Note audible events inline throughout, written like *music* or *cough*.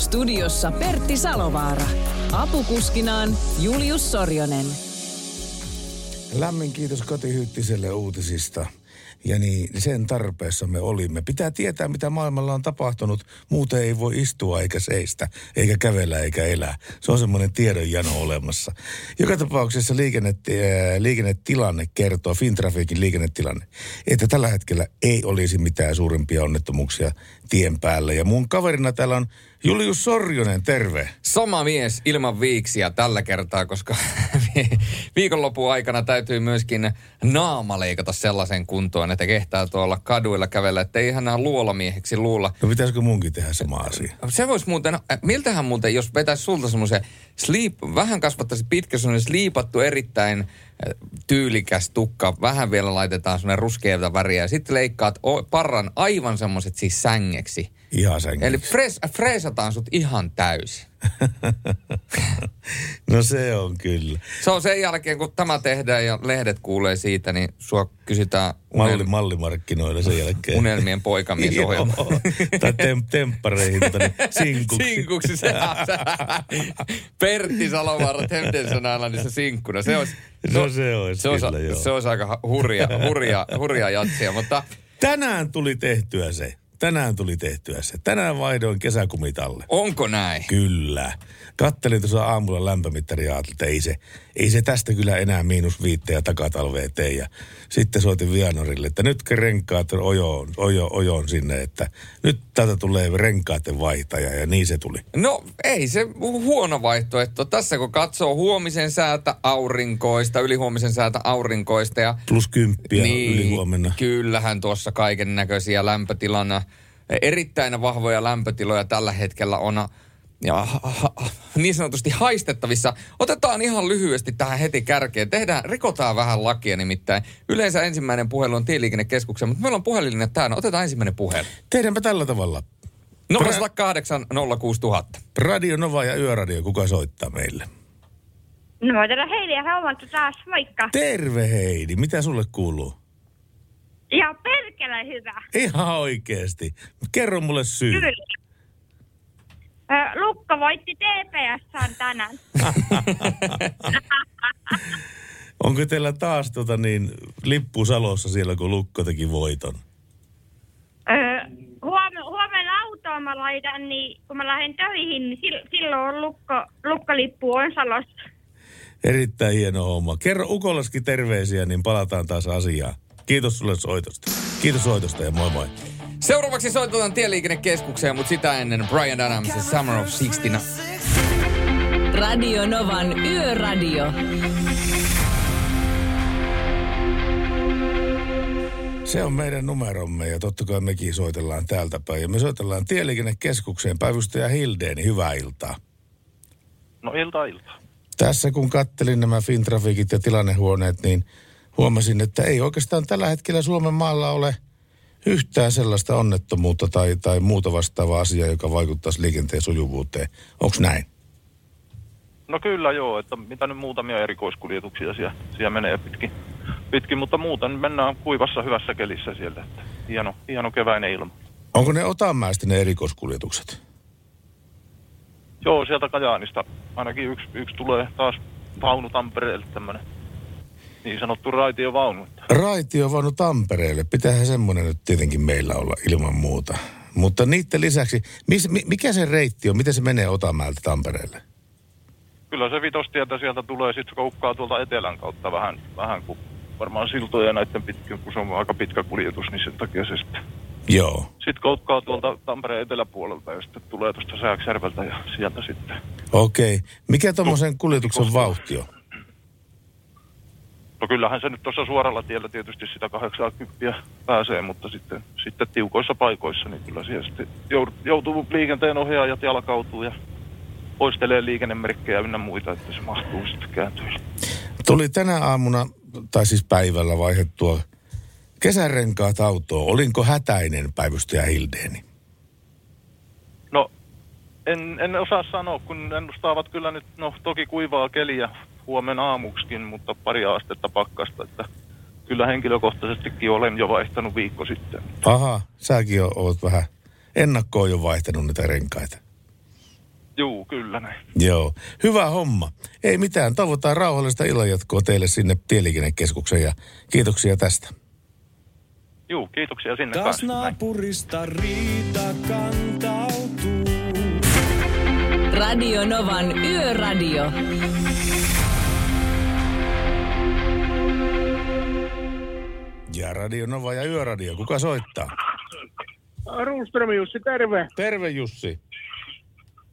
Studiossa Pertti Salovaara. Apukuskinaan Julius Sorjonen. Lämmin kiitos kotihyttiselle uutisista. Ja niin, sen tarpeessa me olimme. Pitää tietää, mitä maailmalla on tapahtunut. Muuten ei voi istua eikä seistä, eikä kävellä eikä elää. Se on semmoinen tiedonjano olemassa. Joka tapauksessa liikennet, liikennetilanne kertoo, Fintrafikin liikennetilanne, että tällä hetkellä ei olisi mitään suurempia onnettomuuksia tien päällä. Ja mun kaverina täällä on Julius Sorjonen, terve. Sama mies ilman viiksiä tällä kertaa, koska *laughs* viikonlopun aikana täytyy myöskin naama leikata sellaisen kuntoon, että kehtaa tuolla kaduilla kävellä, että ei ihan luolamieheksi luulla. No pitäisikö munkin tehdä sama asia? Se voisi muuten, äh, miltähän muuten, jos vetäisi sulta semmoisen sleep, vähän kasvattaisi pitkä semmoinen sliipattu erittäin äh, tyylikäs tukka, vähän vielä laitetaan semmoinen ruskeata väriä ja sitten leikkaat parran aivan semmoiset siis sängeksi. Ihan sängeksi. Eli fres, freesataan sut ihan täysin. *laughs* no se on kyllä. Se on sen jälkeen, kun tämä tehdään ja lehdet kuulee siitä, niin sua kysytään... Unel... Malli, mallimarkkinoille sen jälkeen. Unelmien poikamiesohjelma. *laughs* tai tem, temppareihin, tai *laughs* sinkuksi. sinkuksi, se, Pertti Salovaara Temptation Islandissa sinkkuna. Se olisi, no, se olisi, se olisi, kyllä, se olisi aika hurja, hurja, hurja jatsia, mutta... Tänään tuli tehtyä se tänään tuli tehtyä se. Tänään vaihdoin kesäkumitalle. Onko näin? Kyllä. Kattelin tuossa aamulla lämpömittaria ja että ei se, ei se tästä kyllä enää miinus viittejä takatalvea tee. Ja sitten soitin Vianorille, että nyt renkaat ojoon, ojo, ojoon sinne, että nyt täältä tulee renkaiden vaihtaja ja niin se tuli. No ei se huono vaihtoehto. Tässä kun katsoo huomisen säätä aurinkoista, ylihuomisen säätä aurinkoista ja... Plus kymppiä niin, ylihuomenna. Kyllähän tuossa kaiken näköisiä lämpötilana, erittäin vahvoja lämpötiloja tällä hetkellä on ja ha, niin sanotusti haistettavissa. Otetaan ihan lyhyesti tähän heti kärkeen. Tehdään, rikotaan vähän lakia nimittäin. Yleensä ensimmäinen puhelu on tieliikennekeskuksen, mutta meillä on puhelinlinjat täällä. Otetaan ensimmäinen puhelu. Tehdäänpä tällä tavalla. 0806000. 06000. Radio Nova ja Yöradio, kuka soittaa meille? No täällä Heidi ja Raumanto taas, moikka. Terve Heidi, mitä sulle kuuluu? Perkele hyvä. Ihan oikeesti. Kerro mulle syy. Kyllä. Lukko voitti TPS tänään. *laughs* Onko teillä taas tota niin, lippu Salossa siellä, kun Lukko teki voiton? Öö, huomenna, huomenna autoon mä laitan, niin kun mä lähden töihin, niin silloin on lukko, lukkolippu on Salossa. Erittäin hieno homma. Kerro Ukollaskin terveisiä, niin palataan taas asiaan. Kiitos sulle soitosta. Kiitos soitosta ja moi moi. Seuraavaksi soitetaan tieliikennekeskukseen, mutta sitä ennen Brian Adams ja Summer of 69. Radio Novan Yöradio. Se on meidän numeromme ja totta kai mekin soitellaan täältä päin. Ja me soitellaan tieliikennekeskukseen päivystäjä Hildeeni. Hyvää iltaa. No iltaa iltaa. Tässä kun kattelin nämä Fintrafikit ja tilannehuoneet, niin huomasin, että ei oikeastaan tällä hetkellä Suomen maalla ole – yhtään sellaista onnettomuutta tai, tai muuta vastaavaa asiaa, joka vaikuttaisi liikenteen sujuvuuteen. Onko näin? No kyllä joo, että mitä nyt muutamia erikoiskuljetuksia siellä, siellä menee pitkin, pitkin, mutta muuten mennään kuivassa hyvässä kelissä sieltä. Että hieno, hieno keväinen ilma. Onko ne Otanmäestä ne erikoiskuljetukset? Joo, sieltä Kajaanista ainakin yksi, yksi tulee taas vaunu Tampereelle tämmöinen niin sanottu raitiovaunu. Raitiovaunu Tampereelle. Pitäähän semmoinen nyt tietenkin meillä olla ilman muuta. Mutta niiden lisäksi, mis, mikä se reitti on? Miten se menee Otamäeltä Tampereelle? Kyllä se vitostietä sieltä tulee, sitten koukkaa tuolta etelän kautta vähän, vähän kuin varmaan siltoja näiden pitkin, kun se on aika pitkä kuljetus, niin sen takia se sitten... Joo. Sitten koukkaa tuolta Tampereen eteläpuolelta ja sitten tulee tuosta Sääksjärveltä ja sieltä sitten. Okei. Okay. Mikä tuommoisen kuljetuksen vauhti on? No kyllähän se nyt tuossa suoralla tiellä tietysti sitä 80 pääsee, mutta sitten, sitten tiukoissa paikoissa, niin kyllä siellä sitten joutuu liikenteen ohjaajat jalkautuu ja poistelee liikennemerkkejä ynnä muita, että se mahtuu sitten kääntyillä. Tuli tänä aamuna, tai siis päivällä vaihdettua kesärenkaat autoon. Olinko hätäinen päivystäjä Hildeeni? No, en, en osaa sanoa, kun ennustavat kyllä nyt, no toki kuivaa keliä huomenna aamuksikin, mutta pari astetta pakkasta, että kyllä henkilökohtaisestikin olen jo vaihtanut viikko sitten. Aha, säkin o- oot vähän ennakkoon jo vaihtanut niitä renkaita. Juu, kyllä näin. Joo, hyvä homma. Ei mitään, toivotaan rauhallista illanjatkoa teille sinne Tieliikennekeskukseen ja kiitoksia tästä. Juu, kiitoksia sinne Taas kanssa. Naapurista riita kantautuu. Radio Novan Yöradio. Ja Radio Nova ja Yöradio, kuka soittaa? Ruuström Jussi, terve. Terve Jussi.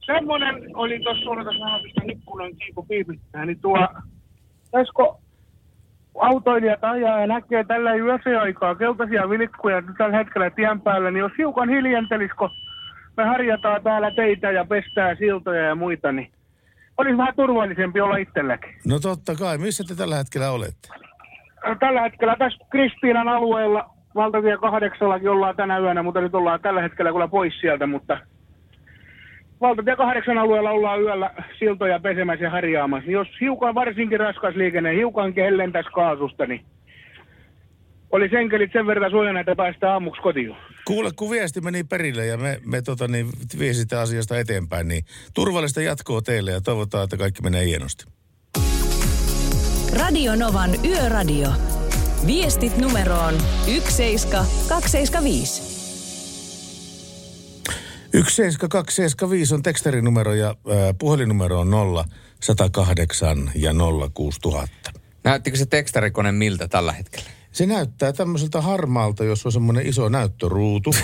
Semmoinen oli tuossa vähän tästä ikkunan kiiku piipittää, niin tuo, täsko autoilijat ajaa ja näkee tällä yösen aikaa keltaisia vilkkuja tällä hetkellä tien päällä, niin jos hiukan hiljentelisko me harjataan täällä teitä ja pestää siltoja ja muita, niin olisi vähän turvallisempi olla itselläkin. No totta kai, missä te tällä hetkellä olette? Tällä hetkellä tässä Kristiinan alueella valtatie kahdeksallakin ollaan tänä yönä, mutta nyt ollaan tällä hetkellä kyllä pois sieltä, mutta valtatie kahdeksan alueella ollaan yöllä siltoja pesemässä ja harjaamassa. Jos hiukan varsinkin raskas liikenne, hiukan kellentäisi kaasusta, niin oli enkelit sen verran suojana, että päästään aamuksi kotiin. Kuule, kun viesti meni perille ja me, me tota, niin, asiasta eteenpäin, niin turvallista jatkoa teille ja toivotaan, että kaikki menee hienosti. Radio Novan Yöradio. Viestit numeroon 17275. 17275 on tekstarinumero ja äh, puhelinnumero on 0 108 ja 06000. Näyttikö se tekstarikone miltä tällä hetkellä? Se näyttää tämmöiseltä harmaalta, jos on semmoinen iso näyttöruutu.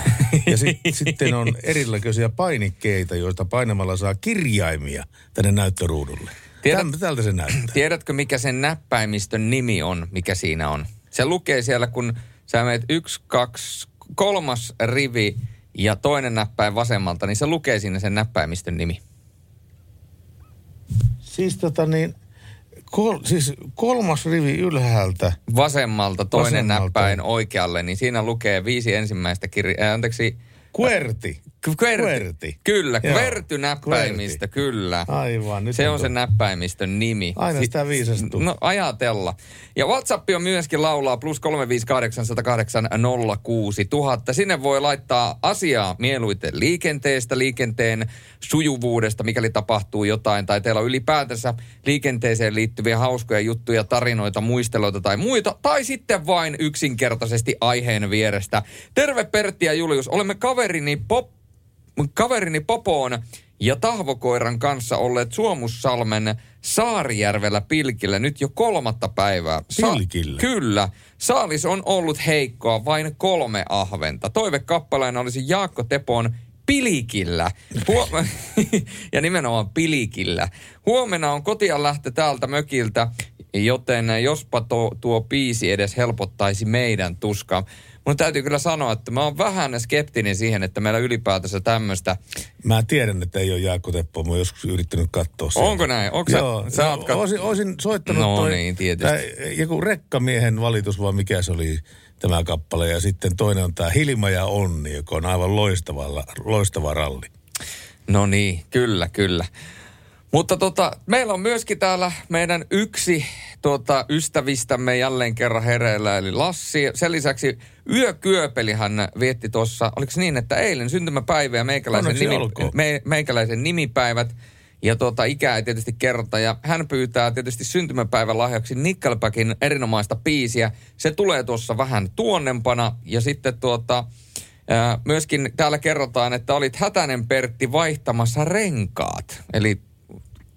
ja sit, *laughs* sitten on erilaisia painikkeita, joista painamalla saa kirjaimia tänne näyttöruudulle. Tiedät- tältä se näyttää. Tiedätkö, mikä sen näppäimistön nimi on, mikä siinä on? Se lukee siellä, kun sä menet yksi, kaksi, kolmas rivi ja toinen näppäin vasemmalta, niin se lukee siinä sen näppäimistön nimi. Siis tota niin, kol, siis kolmas rivi ylhäältä. Vasemmalta toinen Vasemmalta. näppäin oikealle, niin siinä lukee viisi ensimmäistä kirjaa, äh, anteeksi, Kuerti. Kverti. Kyllä, Joo. kverty näppäimistä, Kuerti. kyllä. Aivan, nyt se on on se näppäimistön nimi. Aina Si- sitä viisastuu. No ajatella. Ja WhatsApp on myöskin laulaa plus 358806000. Sinne voi laittaa asiaa mieluiten liikenteestä, liikenteen sujuvuudesta, mikäli tapahtuu jotain. Tai teillä on ylipäätänsä liikenteeseen liittyviä hauskoja juttuja, tarinoita, muisteloita tai muita. Tai sitten vain yksinkertaisesti aiheen vierestä. Terve Pertti ja Julius. Olemme kaverini Pop kaverini Popoon ja Tahvokoiran kanssa olleet Suomussalmen Saarijärvellä pilkillä nyt jo kolmatta päivää. Pilkillä? Kyllä. Saalis on ollut heikkoa, vain kolme ahventa. Toivekappaleena olisi Jaakko Tepon Pilikillä. Huom- *laughs* ja nimenomaan Pilikillä. Huomenna on kotia lähtö täältä mökiltä, joten jospa tuo, tuo biisi edes helpottaisi meidän tuskaa. Mun täytyy kyllä sanoa, että mä oon vähän skeptinen siihen, että meillä ylipäätänsä tämmöistä Mä tiedän, että ei ole Jaakko Teppo, mä oon joskus yrittänyt katsoa sen. Onko näin? Onko sä- Joo, sä no, oot kat- olisin, olisin soittanut No toi, niin, tietysti. tää joku rekkamiehen valitus, vai mikä se oli tämä kappale. Ja sitten toinen on tämä Hilma ja Onni, joka on aivan loistava, loistava ralli. No niin, kyllä, kyllä. Mutta tota, meillä on myöskin täällä meidän yksi tota, ystävistämme jälleen kerran hereillä, eli Lassi. Sen lisäksi Yökyöpelihän vietti tuossa, oliko se niin, että eilen syntymäpäivä ja meikäläisen, nimi, me, meikäläisen nimipäivät. Ja tota, ikää ei tietysti kerrota. Ja hän pyytää tietysti syntymäpäivän lahjaksi Nickelbackin erinomaista biisiä. Se tulee tuossa vähän tuonnempana. Ja sitten tuota, ää, myöskin täällä kerrotaan, että olit hätäinen Pertti vaihtamassa renkaat. Eli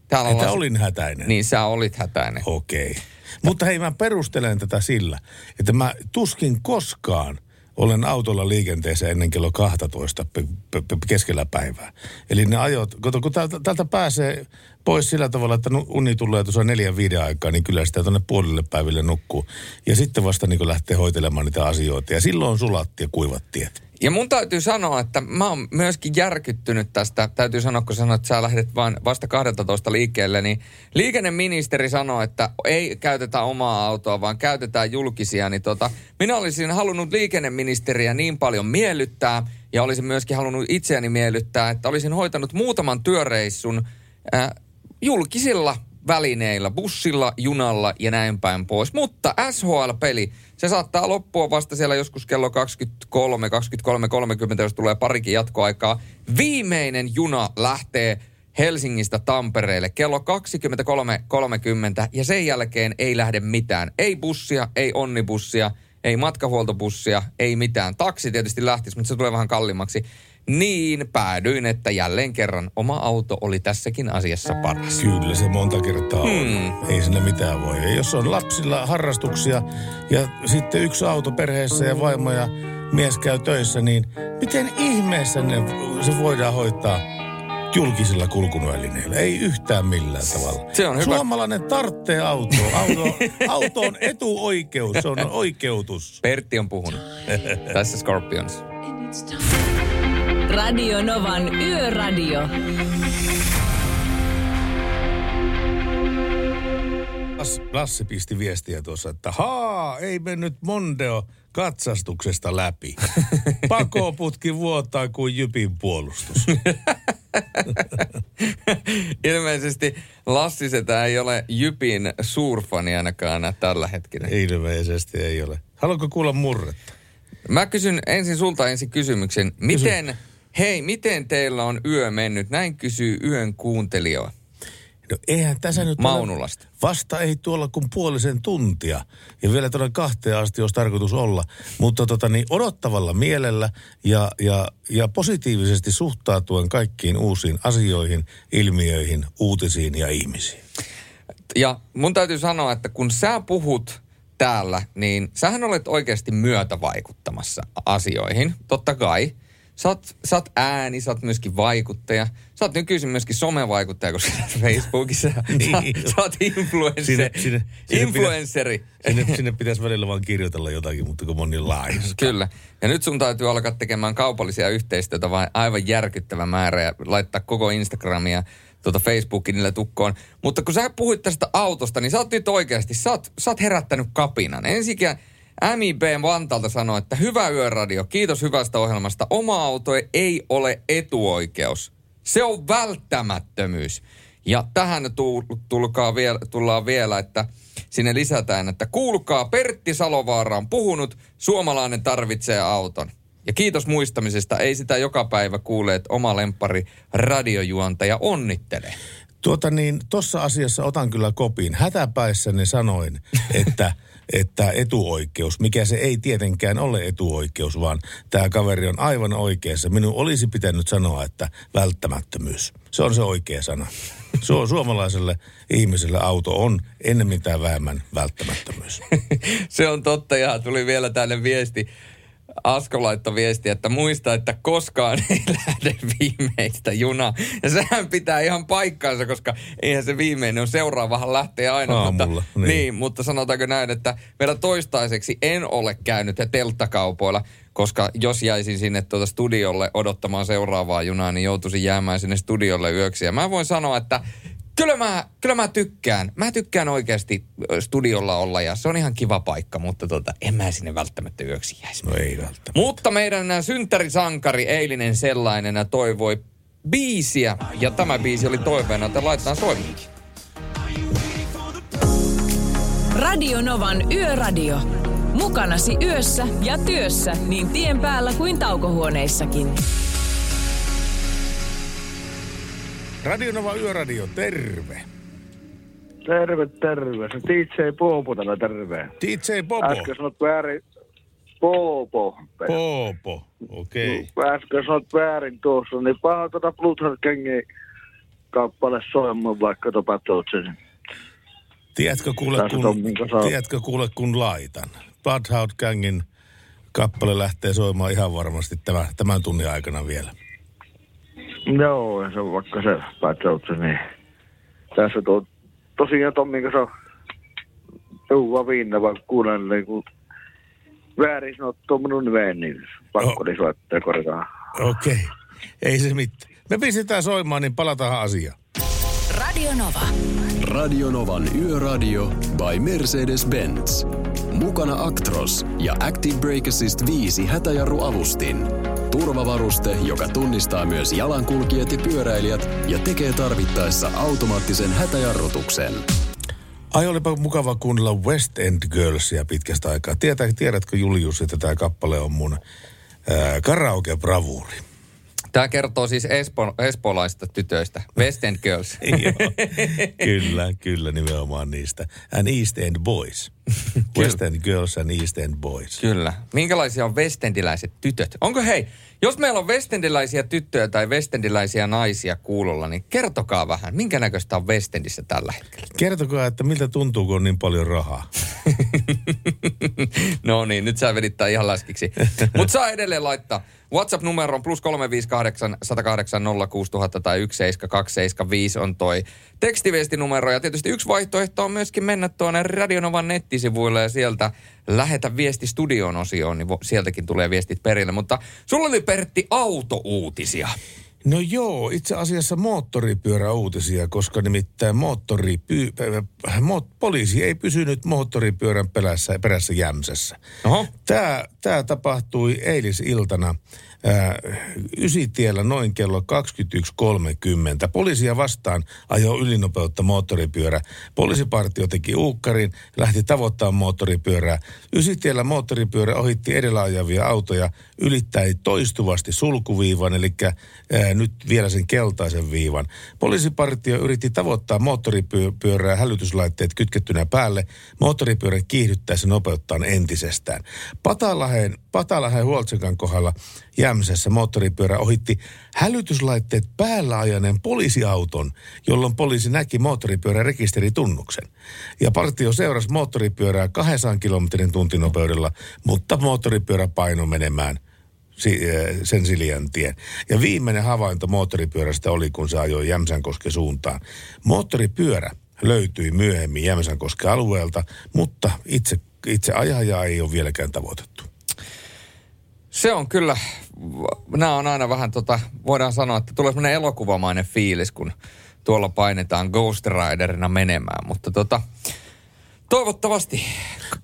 täällä Että ollaan- olin hätäinen. Niin, sä olit hätäinen. Okei. Okay. Mutta hei, mä perustelen tätä sillä, että mä tuskin koskaan olen autolla liikenteessä ennen kello 12 pe- pe- pe- keskellä päivää. Eli ne ajot, kun täältä, täältä pääsee pois sillä tavalla, että uni tulee tuossa neljän viiden aikaa, niin kyllä sitä tuonne puolille päiville nukkuu. Ja sitten vasta niin lähtee hoitelemaan niitä asioita. Ja silloin sulatti ja kuivat tiet. Ja mun täytyy sanoa, että mä oon myöskin järkyttynyt tästä. Täytyy sanoa, kun sanoit, että sä lähdet vain vasta 12 liikkeelle, niin liikenneministeri sanoi, että ei käytetä omaa autoa, vaan käytetään julkisia. Niin tota, minä olisin halunnut liikenneministeriä niin paljon miellyttää, ja olisin myöskin halunnut itseäni miellyttää, että olisin hoitanut muutaman työreissun äh, julkisilla välineillä, bussilla, junalla ja näin päin pois. Mutta SHL-peli, se saattaa loppua vasta siellä joskus kello 23, 23.30, jos tulee parikin jatkoaikaa. Viimeinen juna lähtee Helsingistä Tampereelle kello 23.30 ja sen jälkeen ei lähde mitään. Ei bussia, ei onnibussia, ei matkahuoltobussia, ei mitään. Taksi tietysti lähtisi, mutta se tulee vähän kalliimmaksi. Niin päädyin, että jälleen kerran oma auto oli tässäkin asiassa paras. Kyllä se monta kertaa on. Hmm. Ei sillä mitään voi. Ja jos on lapsilla harrastuksia ja sitten yksi auto perheessä ja vaimo ja mies käy töissä, niin miten ihmeessä ne, se voidaan hoitaa julkisilla kulkuvälineillä? Ei yhtään millään tavalla. Se on hyvä. Suomalainen tarttee autoa. Auto, auto on etuoikeus, se on oikeutus. Pertti on puhunut. *laughs* Tässä Scorpions. Radio Novan Yöradio. Lass- Lassi pisti viestiä tuossa, että haa, ei mennyt Mondeo katsastuksesta läpi. *laughs* Pakoputki vuotaa kuin Jypin puolustus. *laughs* Ilmeisesti Lassi Setä ei ole Jypin suurfani ainakaan tällä hetkellä. Ilmeisesti ei ole. Haluatko kuulla murretta? Mä kysyn ensin sulta ensin kysymyksen. Miten, hei, miten teillä on yö mennyt? Näin kysyy yön kuuntelija. No eihän tässä nyt ole- Maunulasta. Vasta ei tuolla kuin puolisen tuntia. Ja vielä tuonne kahteen asti olisi tarkoitus olla. Mutta tota niin, odottavalla mielellä ja, ja, ja positiivisesti suhtautuen kaikkiin uusiin asioihin, ilmiöihin, uutisiin ja ihmisiin. Ja mun täytyy sanoa, että kun sä puhut täällä, niin sähän olet oikeasti myötävaikuttamassa asioihin, totta kai. Sä oot, sä oot ääni, sä oot myöskin vaikuttaja. Sä oot nykyisin myöskin somevaikuttaja, koska sä Facebookissa. *laughs* Niin. sä, sä oot influencer, Sinne- sinne- sinne influenceri. Sinne, sinne pitäisi välillä vaan kirjoitella jotakin, mutta kun moni lais. Kyllä. Ja nyt sun täytyy alkaa tekemään kaupallisia yhteistyötä vai aivan järkyttävä määrä ja laittaa koko Instagramia tuota Facebookin niille tukkoon. Mutta kun sä puhuit tästä autosta, niin sä oot nyt oikeasti, sä oot, sä oot herättänyt kapinan. Ensinnäkin MIB Vantaalta sanoi, että hyvä yöradio, kiitos hyvästä ohjelmasta. Oma auto ei ole etuoikeus. Se on välttämättömyys. Ja tähän tul- tulkaa vielä, tullaan vielä, että sinne lisätään, että kuulkaa, Pertti Salovaara on puhunut, suomalainen tarvitsee auton. Ja kiitos muistamisesta, ei sitä joka päivä kuule, että oma lempari radiojuontaja onnittelee. Tuota niin, tuossa asiassa otan kyllä kopin. Hätäpäissäni sanoin, että, *laughs* että etuoikeus, mikä se ei tietenkään ole etuoikeus, vaan tämä kaveri on aivan oikeassa. Minun olisi pitänyt sanoa, että välttämättömyys. Se on se oikea sana. On suomalaiselle ihmiselle auto on ennemmin tai vähemmän välttämättömyys. *laughs* Se on totta ja tuli vielä tänne viesti. Asko laittoi viesti, että muista, että koskaan *laughs* ei lähde viimeistä junaa. Ja sehän pitää ihan paikkaansa, koska eihän se viimeinen on seuraavahan lähtee aina. Aamulla, mutta, niin. niin, mutta sanotaanko näin, että vielä toistaiseksi en ole käynyt telttakaupoilla, koska jos jäisin sinne tuota studiolle odottamaan seuraavaa junaa, niin joutuisin jäämään sinne studiolle yöksi. Ja mä voin sanoa, että Kyllä mä, kyllä mä tykkään. Mä tykkään oikeasti studiolla olla ja se on ihan kiva paikka, mutta tota, en mä sinne välttämättä yöksi jäisi. No ei välttämättä. Mutta meidän ä, synttärisankari, eilinen sellainen, ä, toivoi biisiä. Ja tämä biisi oli toiveena, että laitetaan soimaan. Radio Novan Yöradio. Mukanasi yössä ja työssä niin tien päällä kuin taukohuoneissakin. Radio Nova Yöradio, terve. Terve, terve. Se DJ Poopo täällä terve. DJ Bobo. Äsken sanot väärin. Poopo. Popo, okei. Okay. Äsken sanot väärin tuossa, niin paha tuota Gangin kappale soimaan vaikka tuota sen. Tiedätkö kuule, kun, on. tiedätkö kuule kun laitan? Bloodhound Gangin kappale lähtee soimaan ihan varmasti tämän, tämän tunnin aikana vielä. Joo, ja se on vaikka se Patouts, niin. tässä tuo, tosiaan Tommin kanssa juua viinna, vaikka kuulen niin kuin väärin sanottu minun nimeen, niin pakko Oh. oli soittaa korjaa. Okei, okay. ei se mitään. Me pistetään soimaan, niin palataan asiaan. Radio Nova. Radionovan Yöradio by Mercedes-Benz. Mukana Actros ja Active Brake Assist 5 hätäjarrualustin. Turvavaruste, joka tunnistaa myös jalankulkijat ja pyöräilijät ja tekee tarvittaessa automaattisen hätäjarrutuksen. Ai olipa mukava kuunnella West End Girlsia pitkästä aikaa. Tiedätkö Julius, että tämä kappale on mun karaoke-bravuuri. Tämä kertoo siis espo, espoolaisista tytöistä. West End Girls. *laughs* Joo, kyllä, kyllä nimenomaan niistä. And East End Boys. *laughs* West End Girls and East End Boys. Kyllä. Minkälaisia on westendiläiset tytöt? Onko hei, jos meillä on westendiläisiä tyttöjä tai westendiläisiä naisia kuulolla, niin kertokaa vähän, minkä näköistä on Westendissä tällä hetkellä? Kertokaa, että miltä tuntuu, kun on niin paljon rahaa. *laughs* no niin, nyt sä vedit tää ihan läskiksi. *laughs* Mutta saa edelleen laittaa. WhatsApp-numero on plus 358 108 06000 tai 17275 on toi tekstiviestinumero. Ja tietysti yksi vaihtoehto on myöskin mennä tuonne Radionovan nettisivuille ja sieltä lähetä viesti studion osioon, niin sieltäkin tulee viestit perille. Mutta sulla oli Pertti autouutisia. No joo, itse asiassa moottoripyöräuutisia, koska nimittäin moottoripy, äh, poliisi ei pysynyt moottoripyörän perässä, perässä Jämsässä. Oho. Tämä, tämä tapahtui eilisiltana Ysitiellä noin kello 21.30. Poliisia vastaan ajoi ylinopeutta moottoripyörä. Poliisipartio teki uukkarin, lähti tavoittamaan moottoripyörää. Ysitiellä moottoripyörä ohitti edellä ajavia autoja, ylittäi toistuvasti sulkuviivan, eli ää, nyt vielä sen keltaisen viivan. Poliisipartio yritti tavoittaa moottoripyörää hälytyslaitteet kytkettynä päälle. Moottoripyörän kiihdyttäessä nopeuttaa entisestään. Patalahen, Patalahen Huoltsekan kohdalla Jämsässä moottoripyörä ohitti hälytyslaitteet päällä ajaneen poliisiauton, jolloin poliisi näki moottoripyörän rekisteritunnuksen. Ja partio seurasi moottoripyörää 200 kilometrin tuntinopeudella, mutta moottoripyörä paino menemään eh, sen Siljan tien. Ja viimeinen havainto moottoripyörästä oli, kun se ajoi Jämsänkosken suuntaan. Moottoripyörä löytyi myöhemmin Jämsänkosken alueelta, mutta itse, itse ajajaa ei ole vieläkään tavoitettu. Se on kyllä, nämä on aina vähän tota, voidaan sanoa, että tulee semmoinen elokuvamainen fiilis, kun tuolla painetaan Ghost Riderina menemään. Mutta tota, toivottavasti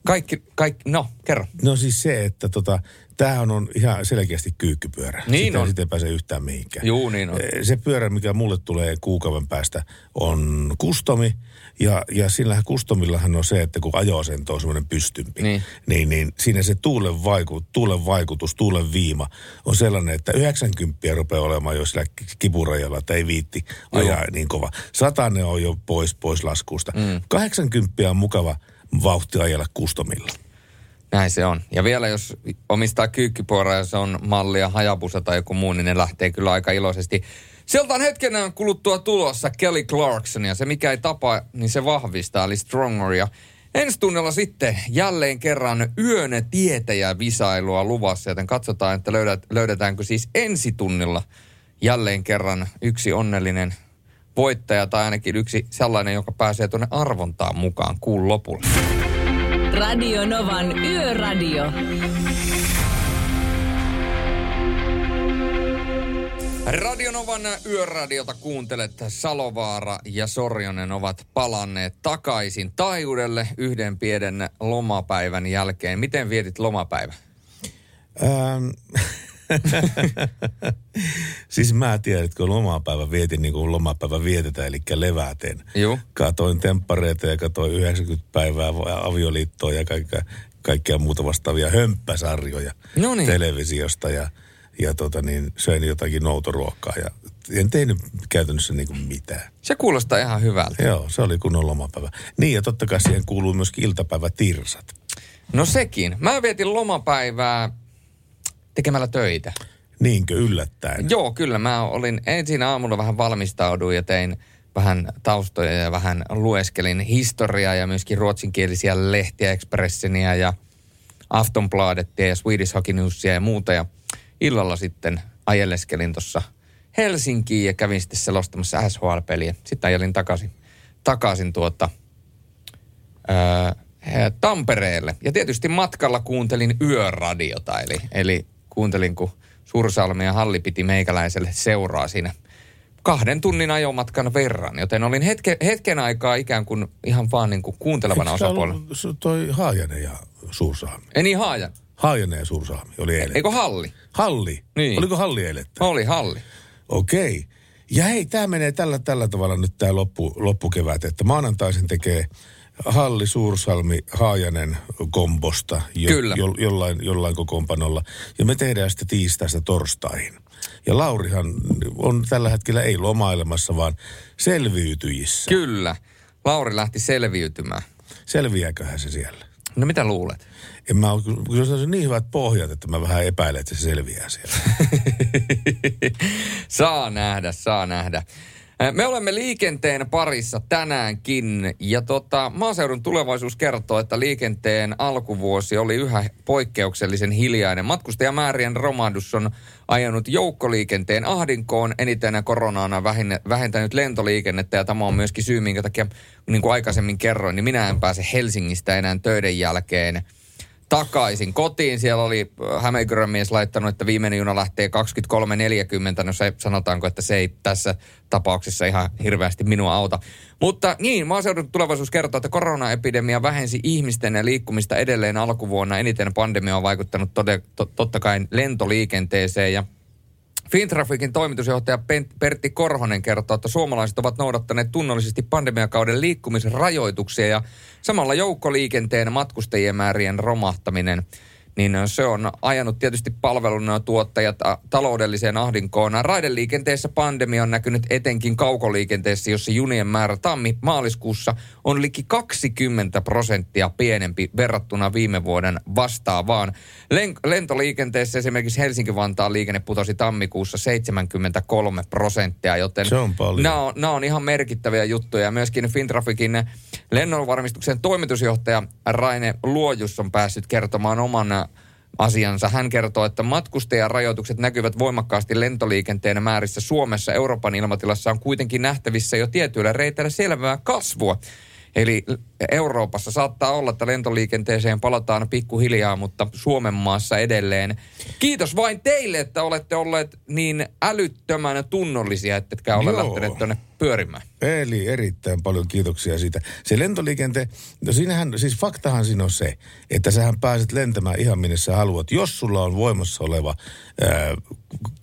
kaikki, kaikki, no kerro. No siis se, että tota, tämähän on ihan selkeästi kyykkypyörä. Niin Sitä, on. Sitä ei pääse yhtään mihinkään. Juu, niin on. Eh, Se pyörä, mikä mulle tulee kuukauden päästä, on kustomi. Ja, ja sillähän kustomillahan on se, että kun ajoasento on semmoinen pystympi, Niin. niin, niin siinä se tuulen, vaiku, tuulen vaikutus, tuulen viima on sellainen, että 90 rupeaa olemaan jo sillä kipurajalla, että ei viitti ajaa niin kova. Satanen on jo pois, pois laskusta. Mm. 80 on mukava vauhti ajella kustomilla. Näin se on. Ja vielä jos omistaa kyykkypuoraa ja se on mallia Hayabusa tai joku muu, niin ne lähtee kyllä aika iloisesti. Sieltä on hetken kuluttua tulossa Kelly Clarkson ja se mikä ei tapa, niin se vahvistaa, eli Stronger. Ja ensi tunnella sitten jälleen kerran yön tietäjä visailua luvassa, joten katsotaan, että löydät, löydetäänkö siis ensi tunnilla jälleen kerran yksi onnellinen voittaja tai ainakin yksi sellainen, joka pääsee tuonne arvontaan mukaan kuun lopulla. Radio Novan Yöradio. Radionovan yöradiota kuuntelet. Salovaara ja Sorjonen ovat palanneet takaisin taajuudelle yhden pienen lomapäivän jälkeen. Miten vietit lomapäivä? Ähm. *laughs* siis mä tiedän, että kun lomapäivä vietin niin kuin lomapäivä vietetään, eli leväten. Joo. Katoin temppareita ja katoin 90 päivää avioliittoa ja kaikkea, kaikkea muuta vastaavia hömppäsarjoja No niin. televisiosta ja, ja tota niin, söin jotakin noutoruokkaa ja en tehnyt käytännössä niin kuin mitään. Se kuulostaa ihan hyvältä. Joo, se oli kunnon lomapäivä. Niin ja totta kai siihen kuuluu myöskin iltapäivätirsat. No sekin. Mä vietin lomapäivää tekemällä töitä. Niinkö yllättäen? Joo, kyllä. Mä olin ensin aamulla vähän valmistauduin ja tein vähän taustoja ja vähän lueskelin historiaa ja myöskin ruotsinkielisiä lehtiä, Expressinia ja Aftonbladettia ja Swedish Hockey Newsia ja muuta. Ja illalla sitten ajeleskelin tuossa Helsinkiin ja kävin sitten selostamassa SHL-peliä. Sitten ajelin takaisin takaisin tuota ää, Tampereelle. Ja tietysti matkalla kuuntelin yöradiota, eli, eli kuuntelin, kun Suursalmi ja Halli piti meikäläiselle seuraa siinä kahden tunnin ajomatkan verran, joten olin hetke, hetken aikaa ikään kuin ihan vaan niin kuin kuuntelevana Eikö se osapuolena. ollut se toi Haajanen ja Suursaami? Ei niin haajan. Haajanen ja Suursaami oli eilen. Eikö Halli? Halli? Niin. Oliko Halli eilettä? Oli Halli. Okei. Ja hei, tämä menee tällä, tällä tavalla nyt tämä loppu, loppukevät, että maanantaisin tekee Halli, Suursalmi, Haajanen kombosta jo, Kyllä. Jo, jollain, jollain kokoonpanolla. Ja me tehdään sitten tiistaista torstaihin. Ja Laurihan on tällä hetkellä ei lomailemassa, vaan selviytyjissä. Kyllä. Lauri lähti selviytymään. Selviääköhän se siellä? No mitä luulet? En mä ole, se on niin hyvät pohjat, että mä vähän epäilen, että se selviää siellä. *laughs* saa nähdä, saa nähdä. Me olemme liikenteen parissa tänäänkin ja tota, maaseudun tulevaisuus kertoo, että liikenteen alkuvuosi oli yhä poikkeuksellisen hiljainen. Matkustajamäärien romahdus on ajanut joukkoliikenteen ahdinkoon. Eniten korona on vähin- vähentänyt lentoliikennettä ja tämä on myöskin syy, minkä takia, niin kuin aikaisemmin kerroin, niin minä en pääse Helsingistä enää töiden jälkeen takaisin kotiin. Siellä oli äh, Hämeenkyrön mies laittanut, että viimeinen juna lähtee 23.40. No se, sanotaanko, että se ei tässä tapauksessa ihan hirveästi minua auta. Mutta niin, maaseudun tulevaisuus kertoo, että koronaepidemia vähensi ihmisten ja liikkumista edelleen alkuvuonna. Eniten pandemia on vaikuttanut tode, to, totta kai lentoliikenteeseen ja Fintrafikin toimitusjohtaja Pertti Korhonen kertoo, että suomalaiset ovat noudattaneet tunnollisesti pandemiakauden liikkumisrajoituksia ja samalla joukkoliikenteen matkustajien määrien romahtaminen niin se on ajanut tietysti palvelun tuottajat a- taloudelliseen ahdinkoon. Raideliikenteessä pandemia on näkynyt etenkin kaukoliikenteessä, jossa junien määrä tammi-maaliskuussa on liki 20 prosenttia pienempi verrattuna viime vuoden vastaavaan. Len- lentoliikenteessä esimerkiksi Helsinki-Vantaan liikenne putosi tammikuussa 73 prosenttia, joten Se on paljon. nämä on, nämä on ihan merkittäviä juttuja. Myöskin Fintrafikin lennonvarmistuksen toimitusjohtaja Raine Luojus on päässyt kertomaan oman asiansa. Hän kertoo, että matkustajarajoitukset näkyvät voimakkaasti lentoliikenteen määrissä Suomessa. Euroopan ilmatilassa on kuitenkin nähtävissä jo tietyillä reiteillä selvää kasvua. Eli Euroopassa saattaa olla, että lentoliikenteeseen palataan pikkuhiljaa, mutta Suomen maassa edelleen. Kiitos vain teille, että olette olleet niin älyttömän tunnollisia, ettekä ole lähteneet tuonne pyörimään. Eli erittäin paljon kiitoksia siitä. Se lentoliikente, no siinähän, siis faktahan siinä on se, että sähän pääset lentämään ihan minne sä haluat. Jos sulla on voimassa oleva ää,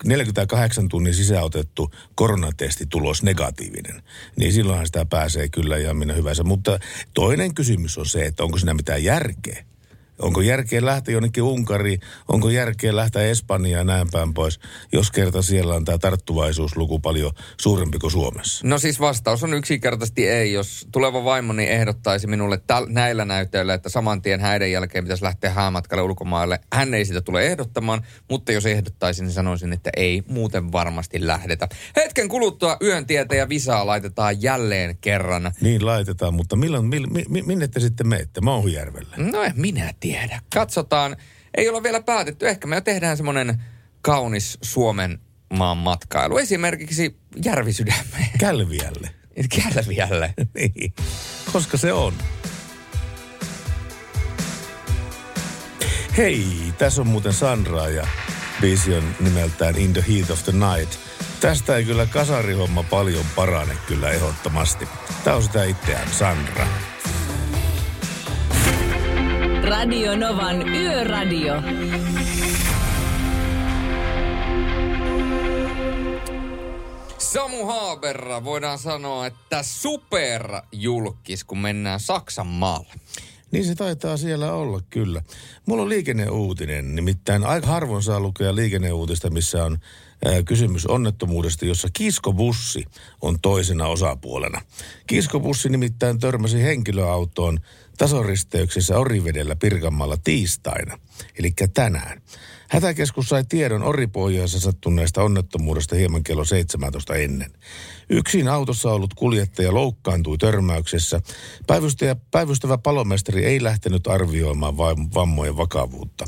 48 tunnin sisäotettu koronatestitulos negatiivinen, niin silloinhan sitä pääsee kyllä ihan minne hyvänsä. Mutta toinen kysymys on se, että onko siinä mitään järkeä. Onko järkeä lähteä jonnekin Unkariin, onko järkeä lähteä Espanjaan ja näin päin pois, jos kerta siellä on tämä tarttuvaisuusluku paljon suurempi kuin Suomessa. No siis vastaus on yksinkertaisesti ei. Jos tuleva vaimoni ehdottaisi minulle täl, näillä näytöillä, että saman tien häiden jälkeen pitäisi lähteä häämatkalle ulkomaille, hän ei sitä tule ehdottamaan, mutta jos ehdottaisin, niin sanoisin, että ei, muuten varmasti lähdetä. Hetken kuluttua yön tietä ja visaa laitetaan jälleen kerran. Niin laitetaan, mutta milloin, mil, mi, minne te sitten menette? Mauhijärvelle. No en minä tiedä. Katsotaan. Ei ole vielä päätetty. Ehkä me tehdään semmoinen kaunis Suomen maan matkailu. Esimerkiksi Järvisydämeen. *laughs* Kälviälle. Kälviälle. *laughs* niin, koska se on. Hei, tässä on muuten Sandra ja biisi on nimeltään In the Heat of the Night. Tästä ei kyllä kasarihomma paljon parane kyllä ehdottomasti. Tämä on sitä itseään, Sandra. Radio Novan Yöradio. Samu Haaberra voidaan sanoa, että superjulkis, kun mennään Saksan maalle. Niin se taitaa siellä olla, kyllä. Mulla on liikenneuutinen, nimittäin aika harvoin saa lukea liikenneuutista, missä on ää, kysymys onnettomuudesta, jossa kiskobussi on toisena osapuolena. Kiskobussi nimittäin törmäsi henkilöautoon tasoristeyksessä Orivedellä Pirkanmaalla tiistaina, eli tänään. Hätäkeskus sai tiedon Oripohjaisessa sattuneesta onnettomuudesta hieman kello 17 ennen. Yksin autossa ollut kuljettaja loukkaantui törmäyksessä. Päivystävä palomestari ei lähtenyt arvioimaan vammojen vakavuutta.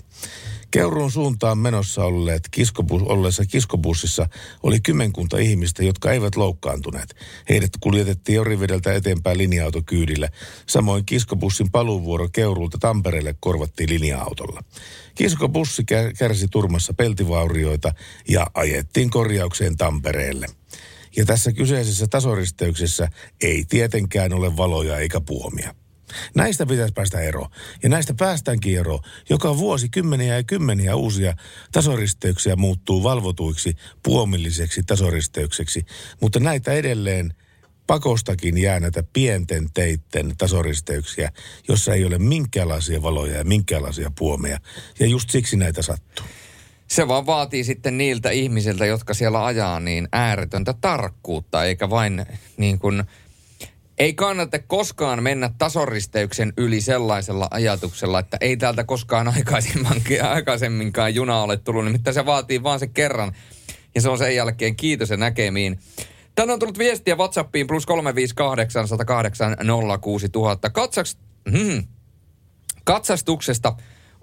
Keuruun suuntaan menossa olleet kiskobus, olleessa kiskobussissa oli kymmenkunta ihmistä, jotka eivät loukkaantuneet. Heidät kuljetettiin Orivedeltä eteenpäin linja-autokyydillä. Samoin kiskobussin paluuvuoro Keuruulta Tampereelle korvattiin linja-autolla. Kiskobussi kä- kärsi turmassa peltivaurioita ja ajettiin korjaukseen Tampereelle. Ja tässä kyseisessä tasoristeyksessä ei tietenkään ole valoja eikä puomia. Näistä pitäisi päästä eroon. Ja näistä päästäänkin eroon. Joka vuosi kymmeniä ja kymmeniä uusia tasoristeyksiä muuttuu valvotuiksi puomilliseksi tasoristeykseksi. Mutta näitä edelleen pakostakin jää näitä pienten teitten tasoristeyksiä, jossa ei ole minkäänlaisia valoja ja minkäänlaisia puomeja. Ja just siksi näitä sattuu. Se vaan vaatii sitten niiltä ihmisiltä, jotka siellä ajaa, niin ääretöntä tarkkuutta, eikä vain niin kuin, ei kannata koskaan mennä tasoristeyksen yli sellaisella ajatuksella, että ei täältä koskaan aikaisemminkaan, juna ole tullut, nimittäin se vaatii vaan se kerran. Ja se on sen jälkeen kiitos ja näkemiin. Tänne on tullut viestiä WhatsAppiin plus 358 108 06000. Katsaks, mm, katsastuksesta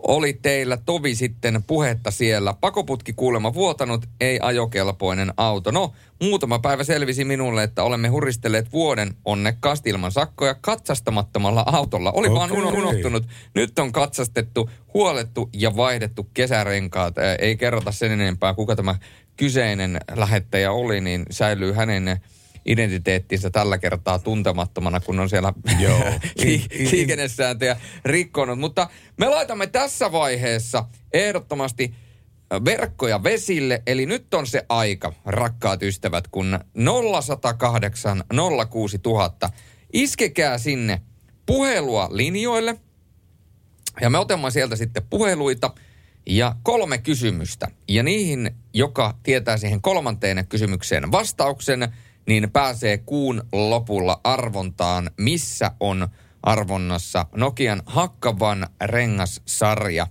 oli teillä tovi sitten puhetta siellä. Pakoputki kuulemma vuotanut, ei ajokelpoinen auto. No, muutama päivä selvisi minulle, että olemme huristelleet vuoden onnekkaasti ilman sakkoja katsastamattomalla autolla. Oli vaan Okei. uno- unohtunut. Nyt on katsastettu, huolettu ja vaihdettu kesärenkaat. Ei kerrota sen enempää, kuka tämä kyseinen lähettäjä oli, niin säilyy hänen identiteettinsä tällä kertaa tuntemattomana, kun on siellä *laughs* Joo. *laughs* li- liikennesääntöjä rikkonut. Mutta me laitamme tässä vaiheessa ehdottomasti verkkoja vesille, eli nyt on se aika, rakkaat ystävät, kun 0108 06000 iskekää sinne puhelua linjoille, ja me otamme sieltä sitten puheluita ja kolme kysymystä. Ja niihin, joka tietää siihen kolmanteen kysymykseen vastauksen, niin pääsee kuun lopulla arvontaan, missä on arvonnassa Nokian Hakkavan rengassarja.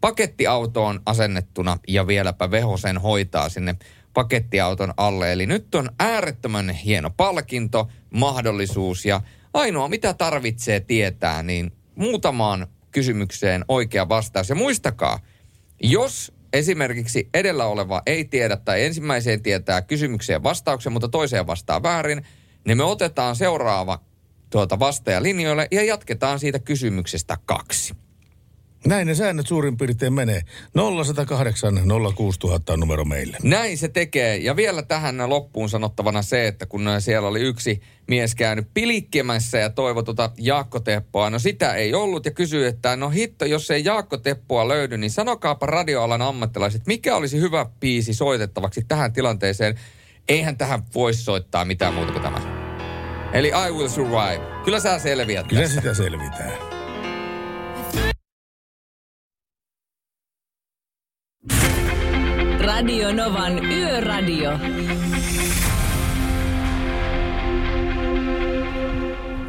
Pakettiautoon asennettuna ja vieläpä Vehosen hoitaa sinne pakettiauton alle. Eli nyt on äärettömän hieno palkinto, mahdollisuus ja ainoa mitä tarvitsee tietää, niin muutamaan kysymykseen oikea vastaus. Ja muistakaa, jos esimerkiksi edellä oleva ei tiedä tai ensimmäiseen tietää kysymykseen vastauksen, mutta toiseen vastaa väärin, niin me otetaan seuraava tuota vastaaja linjoille ja jatketaan siitä kysymyksestä kaksi. Näin ne säännöt suurin piirtein menee. 0108 06000 on numero meille. Näin se tekee. Ja vielä tähän loppuun sanottavana se, että kun siellä oli yksi mies käynyt pilikkemässä ja toivoi tuota Jaakko Teppoa. No sitä ei ollut ja kysyi, että no hitto, jos ei Jaakko Teppoa löydy, niin sanokaapa radioalan ammattilaiset, mikä olisi hyvä biisi soitettavaksi tähän tilanteeseen. Eihän tähän voisi soittaa mitään muuta kuin tämä. Eli I Will Survive. Kyllä sä selviät Kyllä tästä. sitä selvitään. Radio Novan Yöradio.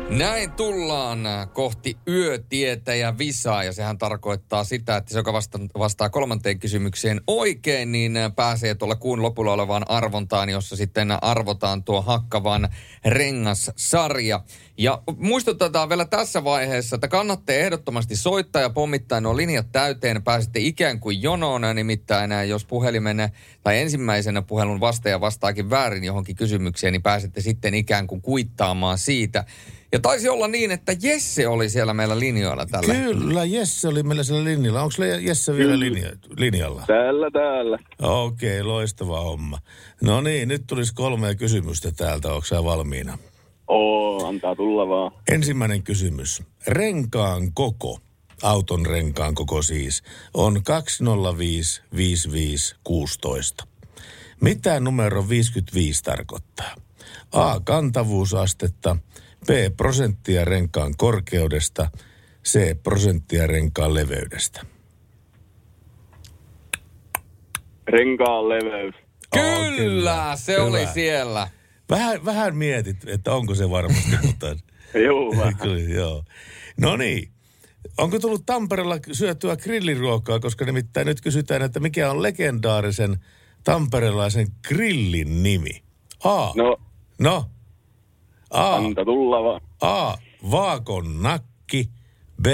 Näin tullaan kohti yötietä ja visaa, ja sehän tarkoittaa sitä, että se, joka vasta, vastaa kolmanteen kysymykseen oikein, niin pääsee tuolla kuun lopulla olevaan arvontaan, jossa sitten arvotaan tuo hakkavan rengassarja. Ja muistutetaan vielä tässä vaiheessa, että kannatte ehdottomasti soittaa ja pommittaa nuo linjat täyteen. Pääsette ikään kuin jonoon, nimittäin jos puhelimen tai ensimmäisenä puhelun vastaaja vastaakin väärin johonkin kysymykseen, niin pääsette sitten ikään kuin kuittaamaan siitä. Ja taisi olla niin, että Jesse oli siellä meillä linjoilla tällä. Kyllä, Jesse oli meillä siellä linjalla. Onko Jesse vielä linja, linjalla? Täällä, täällä. Okei, loistava homma. No niin, nyt tulisi kolme kysymystä täältä. Onko sä valmiina? Oo, antaa tulla vaan. Ensimmäinen kysymys. Renkaan koko, auton renkaan koko siis, on 205 55 16. Mitä numero 55 tarkoittaa? A. Kantavuusastetta. B. Prosenttia renkaan korkeudesta. C. Prosenttia renkaan leveydestä. Renkaan leveys. Kyllä, kyllä, se oli hyvä. siellä. Vähän, vähän mietit, että onko se varmasti, mutta... *laughs* Joo, vähän. *laughs* Kyllä, joo. No niin. Onko tullut Tampereella syötyä grilliruokaa, koska nimittäin nyt kysytään, että mikä on legendaarisen tamperelaisen grillin nimi? A. No, No. A. anta tulla vaan. A. Vaakon nakki. B.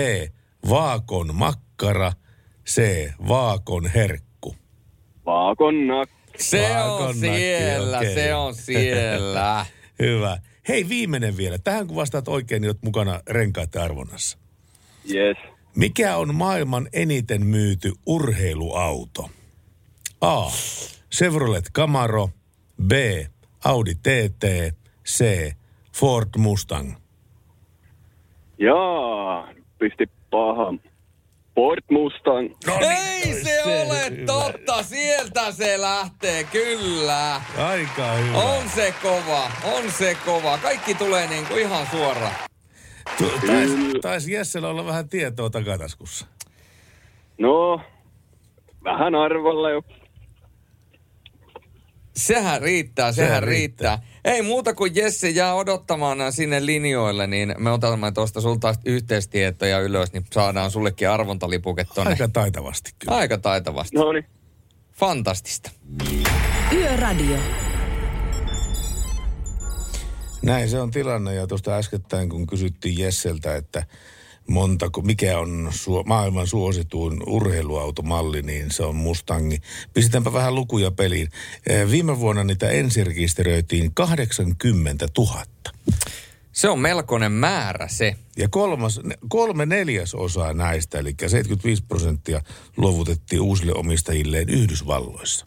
Vaakon makkara. C. Vaakon herkku. Vaakon nakki. Se on Vaakon nakki, siellä, okei. se on siellä. *laughs* Hyvä. Hei, viimeinen vielä. Tähän kun vastaat oikein, niin olet mukana renkaiden arvonnassa. Yes. Mikä on maailman eniten myyty urheiluauto? A. Chevrolet Camaro. B. Audi TT. C. Ford Mustang. Jaa, pisti paha. Ford Mustang. No Ei se ole totta, sieltä se lähtee, kyllä. Aika hyvä. On se kova, on se kova. Kaikki tulee niin kuin ihan suoraan. Tu- Taisi tais Jessellä olla vähän tietoa takataskussa. No, vähän arvalla jo. Sehän riittää, sehän, Sehän riittää. Ei muuta kuin Jesse jää odottamaan sinne linjoille, niin me otamme tuosta sulta yhteistietoja ylös, niin saadaan sullekin arvontalipuke tonne. Aika taitavasti kyllä. Aika taitavasti. No niin. Fantastista. Yöradio. Näin se on tilanne ja tuosta äskettäin kun kysyttiin Jesseltä, että montako, mikä on su- maailman suosituin urheiluautomalli, niin se on Mustangi. Pistetäänpä vähän lukuja peliin. Eh, Viime vuonna niitä ensirekisteröitiin 80 000. Se on melkoinen määrä se. Ja kolmas, kolme neljäsosaa näistä, eli 75 prosenttia luovutettiin uusille omistajilleen Yhdysvalloissa.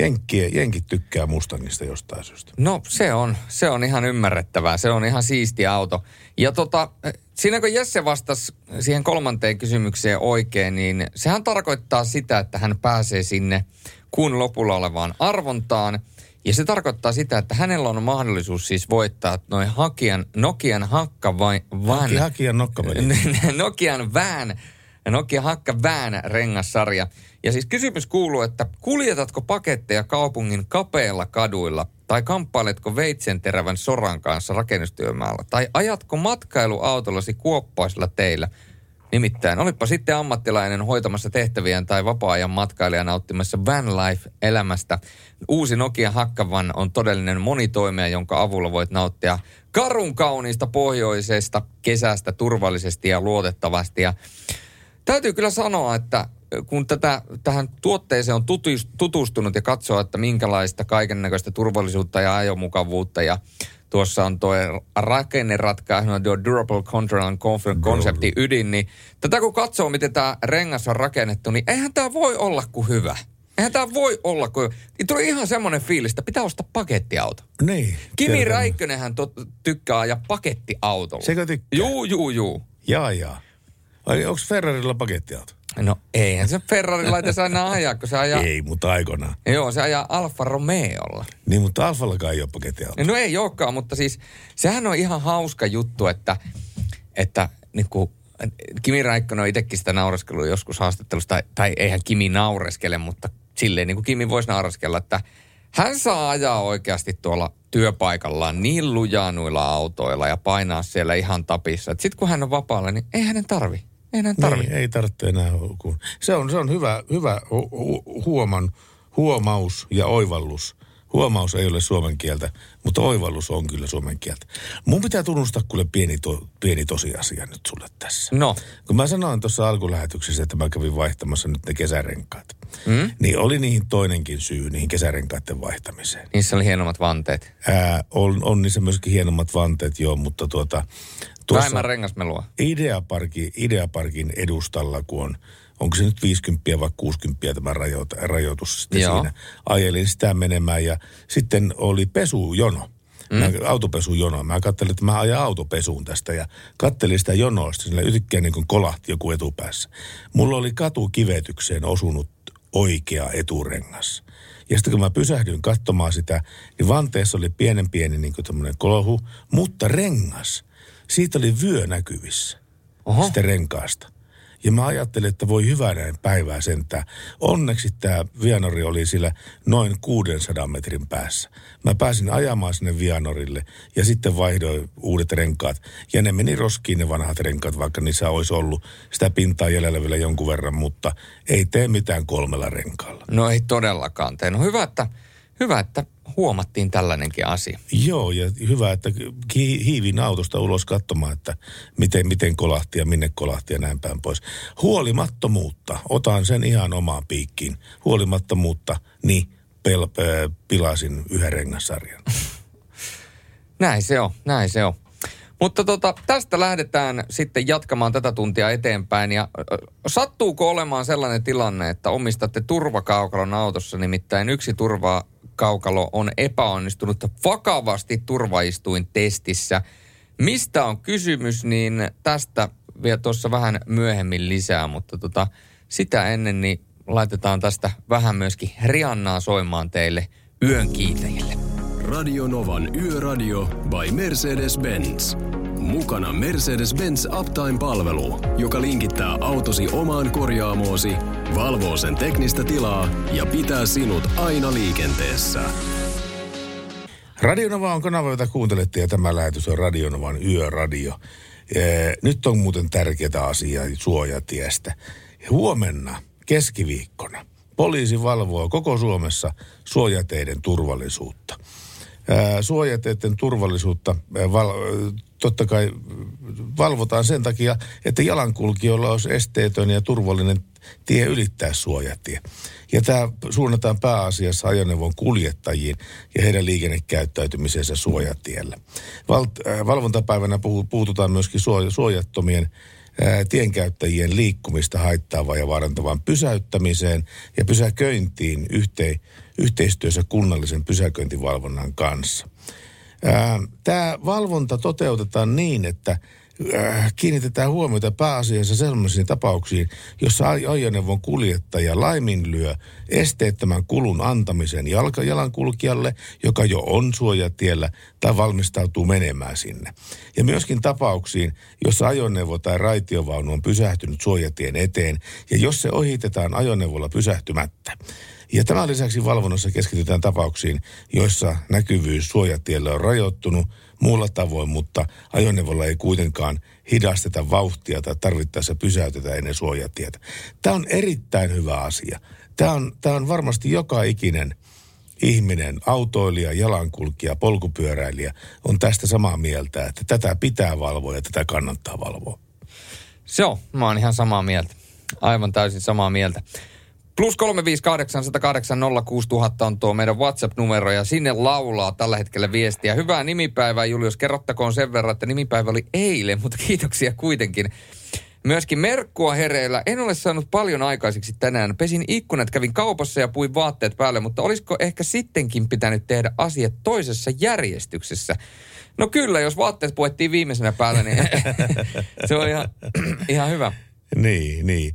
Jenkkiä, jenkit tykkää Mustangista jostain syystä. No se on, se on ihan ymmärrettävää. Se on ihan siisti auto. Ja tota, siinä kun Jesse vastasi siihen kolmanteen kysymykseen oikein, niin sehän tarkoittaa sitä, että hän pääsee sinne kuun lopulla olevaan arvontaan. Ja se tarkoittaa sitä, että hänellä on mahdollisuus siis voittaa noin hakijan, Nokian hakka vai, van, Haki, hakijan nokkaveli. *laughs* Nokian vään, Nokia Hakka Vään rengassarja. Ja siis kysymys kuuluu, että kuljetatko paketteja kaupungin kapeilla kaduilla tai kamppailetko veitsenterävän soran kanssa rakennustyömaalla tai ajatko matkailuautollasi kuoppaisilla teillä? Nimittäin, olipa sitten ammattilainen hoitamassa tehtäviään tai vapaa-ajan matkailija nauttimassa van life-elämästä. Uusi Nokia Hakkavan on todellinen monitoimija, jonka avulla voit nauttia karun kauniista pohjoisesta kesästä turvallisesti ja luotettavasti. Ja täytyy kyllä sanoa, että kun tätä, tähän tuotteeseen on tutus- tutustunut ja katsoo, että minkälaista kaiken näköistä turvallisuutta ja ajomukavuutta ja tuossa on tuo rakenneratkaisu, tuo Durable Control and Comfort konsepti ydin, niin tätä kun katsoo, miten tämä rengas on rakennettu, niin eihän tämä voi olla kuin hyvä. Eihän tämä voi olla kuin... Niin tuli ihan semmoinen fiilis, että pitää ostaa pakettiauto. Niin. Kimi tiedän. Räikkönenhän tot, tykkää ajaa pakettiautolla. Sekö tykkää? Juu, juu, juu. Jaa, jaa. Ai, onko Ferrarilla pakettiauto? No eihän se Ferrari laita saa enää ajaa, kun se ajaa... Ei, mutta aikoinaan. Joo, se ajaa Alfa Romeolla. Niin, mutta Alfallakaan ei ole pakettiauto. No ei olekaan, mutta siis sehän on ihan hauska juttu, että, että niin kuin, Kimi Räikkönen on itsekin sitä naureskellut joskus haastattelusta, tai, tai eihän Kimi naureskele, mutta silleen niin kuin Kimi voisi naureskella, että hän saa ajaa oikeasti tuolla työpaikallaan niin lujaa noilla autoilla ja painaa siellä ihan tapissa. Sitten kun hän on vapaalla, niin ei hänen tarvi. Ei hänen tarvi. Niin, ei tarvitse enää. Se on, se on hyvä, hyvä hu- huoman, huomaus ja oivallus. Huomaus ei ole suomen kieltä, mutta oivallus on kyllä suomen kieltä. Mun pitää tunnustaa kuule pieni, to, pieni tosiasia nyt sulle tässä. No, Kun mä sanoin tuossa alkulähetyksessä, että mä kävin vaihtamassa nyt ne kesärenkaat, mm? niin oli niihin toinenkin syy, niihin kesärenkaiden vaihtamiseen. niissä oli hienommat vanteet. Ää, on, on niissä myöskin hienommat vanteet, joo, mutta tuota... Vähemmän rengasmelua. Ideaparkin, Ideaparkin edustalla, kun on, onko se nyt 50 vai 60 tämä rajoita, rajoitus sitten Joo. siinä. Ajelin sitä menemään ja sitten oli pesujono. Mm. Mä, autopesujono. Mä katselin, että mä ajan autopesuun tästä ja kattelin sitä jonoista. Sillä yhtäkkiä niin kolahti joku etupäässä. Mulla oli katukivetykseen osunut oikea eturengas. Ja sitten kun mä pysähdyin katsomaan sitä, niin vanteessa oli pienen pieni niin kuin kolhu, mutta rengas. Siitä oli vyö näkyvissä Oho. sitä renkaasta. Ja mä ajattelin, että voi hyvänä päivää sentään. Onneksi tämä Vianori oli sillä noin 600 metrin päässä. Mä pääsin ajamaan sinne Vianorille ja sitten vaihdoin uudet renkaat. Ja ne meni roskiin ne vanhat renkaat, vaikka niissä olisi ollut sitä pintaa jäljellä vielä jonkun verran, mutta ei tee mitään kolmella renkaalla. No ei todellakaan tee. No hyvä, että, hyvä, että huomattiin tällainenkin asia. Joo, ja hyvä, että hiivin autosta ulos katsomaan, että miten, miten kolahti ja minne kolahti ja näin päin pois. Huolimattomuutta, otan sen ihan omaan piikkiin. Huolimattomuutta, niin pel- ö, pilasin yhden rengassarjan. *laughs* Näin se on, näin se on. Mutta tota, tästä lähdetään sitten jatkamaan tätä tuntia eteenpäin. Ja sattuuko olemaan sellainen tilanne, että omistatte turvakaukalon autossa, nimittäin yksi turvakaukalo on epäonnistunut vakavasti turvaistuin testissä. Mistä on kysymys, niin tästä vielä tuossa vähän myöhemmin lisää, mutta tota, sitä ennen niin laitetaan tästä vähän myöskin Riannaa soimaan teille yön kiitäjille. Radio Novan Yöradio by Mercedes-Benz. Mukana Mercedes-Benz Uptime-palvelu, joka linkittää autosi omaan korjaamoosi, valvoo sen teknistä tilaa ja pitää sinut aina liikenteessä. Radionova on kanava, jota kuuntelette ja tämä lähetys on Radionovan yöradio. Ee, Nyt on muuten tärkeää asiaa suojatiestä. Huomenna keskiviikkona poliisi valvoo koko Suomessa suojateiden turvallisuutta. Suojateiden turvallisuutta val, totta kai valvotaan sen takia, että jalankulkijoilla olisi esteetön ja turvallinen tie ylittää suojatie. Ja tämä suunnataan pääasiassa ajoneuvon kuljettajiin ja heidän liikennekäyttäytymisensä suojatiellä. Val, valvontapäivänä puututaan myöskin suoj, suojattomien tienkäyttäjien liikkumista haittaavaan ja vaarantavaan pysäyttämiseen ja pysäköintiin yhte, yhteistyössä kunnallisen pysäköintivalvonnan kanssa. Tämä valvonta toteutetaan niin, että kiinnitetään huomiota pääasiassa sellaisiin tapauksiin, jossa aj- ajoneuvon kuljettaja laiminlyö esteettömän kulun antamisen jalka jalankulkijalle, joka jo on suojatiellä tai valmistautuu menemään sinne. Ja myöskin tapauksiin, jossa ajoneuvo tai raitiovaunu on pysähtynyt suojatien eteen ja jos se ohitetaan ajoneuvolla pysähtymättä. Ja tämän lisäksi valvonnassa keskitytään tapauksiin, joissa näkyvyys suojatielle on rajoittunut muulla tavoin, mutta ajoneuvolla ei kuitenkaan hidasteta vauhtia tai tarvittaessa pysäytetä ennen suojatietä. Tämä on erittäin hyvä asia. Tämä on, tämä on varmasti joka ikinen ihminen, autoilija, jalankulkija, polkupyöräilijä on tästä samaa mieltä, että tätä pitää valvoa ja tätä kannattaa valvoa. Se on, mä oon ihan samaa mieltä. Aivan täysin samaa mieltä. Plus 358 108 06000 on tuo meidän WhatsApp-numero ja sinne laulaa tällä hetkellä viestiä. Hyvää nimipäivää Julius, kerrottakoon sen verran, että nimipäivä oli eilen, mutta kiitoksia kuitenkin. Myöskin merkkua hereillä. En ole saanut paljon aikaiseksi tänään. Pesin ikkunat, kävin kaupassa ja puin vaatteet päälle, mutta olisiko ehkä sittenkin pitänyt tehdä asiat toisessa järjestyksessä? No kyllä, jos vaatteet puettiin viimeisenä päällä, niin *laughs* se on ihan, *clears throat* ihan hyvä. Niin, niin.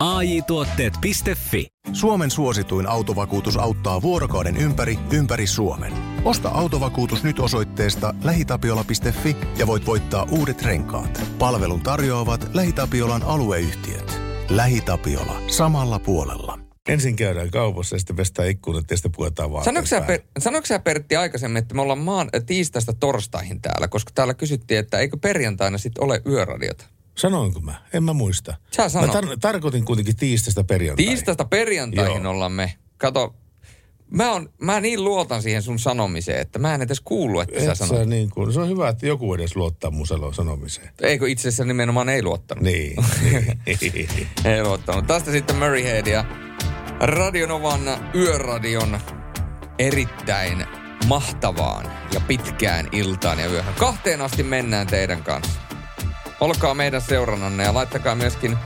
AJ-tuotteet.fi Suomen suosituin autovakuutus auttaa vuorokauden ympäri, ympäri Suomen. Osta autovakuutus nyt osoitteesta lähitapiola.fi ja voit voittaa uudet renkaat. Palvelun tarjoavat LähiTapiolan alueyhtiöt. LähiTapiola. Samalla puolella. Ensin käydään kaupassa ja sitten pestään ikkunat ja sitten puetaan vaatteet Sanoitko sä, per, sä Pertti aikaisemmin, että me ollaan maan, tiistaista torstaihin täällä, koska täällä kysyttiin, että eikö perjantaina sitten ole yöradiota? Sanoinko mä? En mä muista. Sä sanoit. Mä tar- tarkoitin kuitenkin tiistaista perjantaihin. Tiistaista perjantaihin Joo. ollaan me. Kato, mä, on, mä niin luotan siihen sun sanomiseen, että mä en edes kuullut, että sä Et sanoit. sä niin kuin, se on hyvä, että joku edes luottaa mun sano- sanomiseen. Eikö itse asiassa nimenomaan ei luottanut? Niin. *laughs* Ei luottanut. Tästä sitten Murray Head ja Radionovan yöradion erittäin mahtavaan ja pitkään iltaan ja yöhön. Kahteen asti mennään teidän kanssa. Olkaa meidän seurannanne ja laittakaa myöskin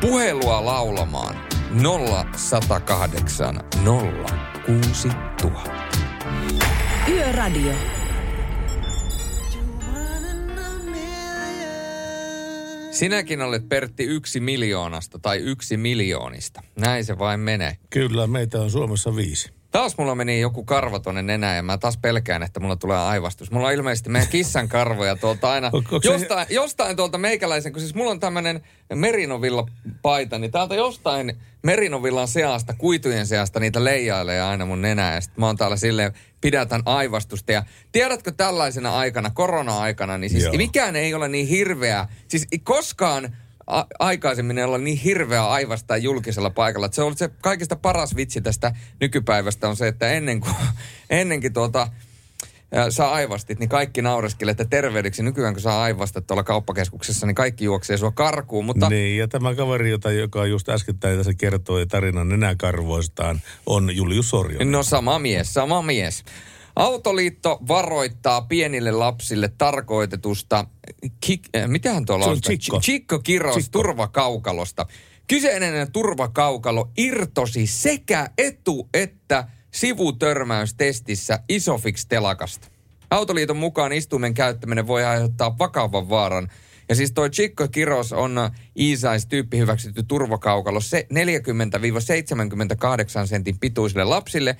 puhelua laulamaan 0108 06000. Yöradio. Sinäkin olet Pertti yksi miljoonasta tai yksi miljoonista. Näin se vain menee. Kyllä, meitä on Suomessa viisi. Taas mulla meni joku karva tonne nenään ja mä taas pelkään, että mulla tulee aivastus. Mulla on ilmeisesti meidän kissan karvoja tuolta aina. *laughs* Se- jostain, jostain tuolta meikäläisen, kun siis mulla on tämmönen merinovilla paita, niin täältä jostain merinovillan seasta, kuitujen seasta niitä leijailee aina mun nenää. Ja sit mä oon täällä silleen, pidätän aivastusta. Ja tiedätkö tällaisena aikana, korona-aikana, niin siis Joo. mikään ei ole niin hirveä. Siis koskaan a- aikaisemmin olla niin hirveä aivastaa julkisella paikalla. Et se on se kaikista paras vitsi tästä nykypäivästä on se, että ennen kuin, *laughs* ennenkin tuota, saa aivastit, niin kaikki naureskelee, että terveydeksi. Nykyään kun saa aivasta tuolla kauppakeskuksessa, niin kaikki juoksee sua karkuun. Mutta Niin, ja tämä kaveri, jota, joka just äskettäin tässä kertoi tarinan nenäkarvoistaan, on Julius Sorjo. No sama mies, sama mies. Autoliitto varoittaa pienille lapsille tarkoitetusta, kik, äh, mitähän tuolla Se on chikko. Chikko kiros Chikko. turvakaukalosta. Kyseinen turvakaukalo irtosi sekä etu- että sivutörmäystestissä Isofix-telakasta. Autoliiton mukaan istuimen käyttäminen voi aiheuttaa vakavan vaaran. Ja siis toi Chico Kiros on Iisais tyyppi hyväksytty turvakaukalo se 40-78 sentin pituisille lapsille,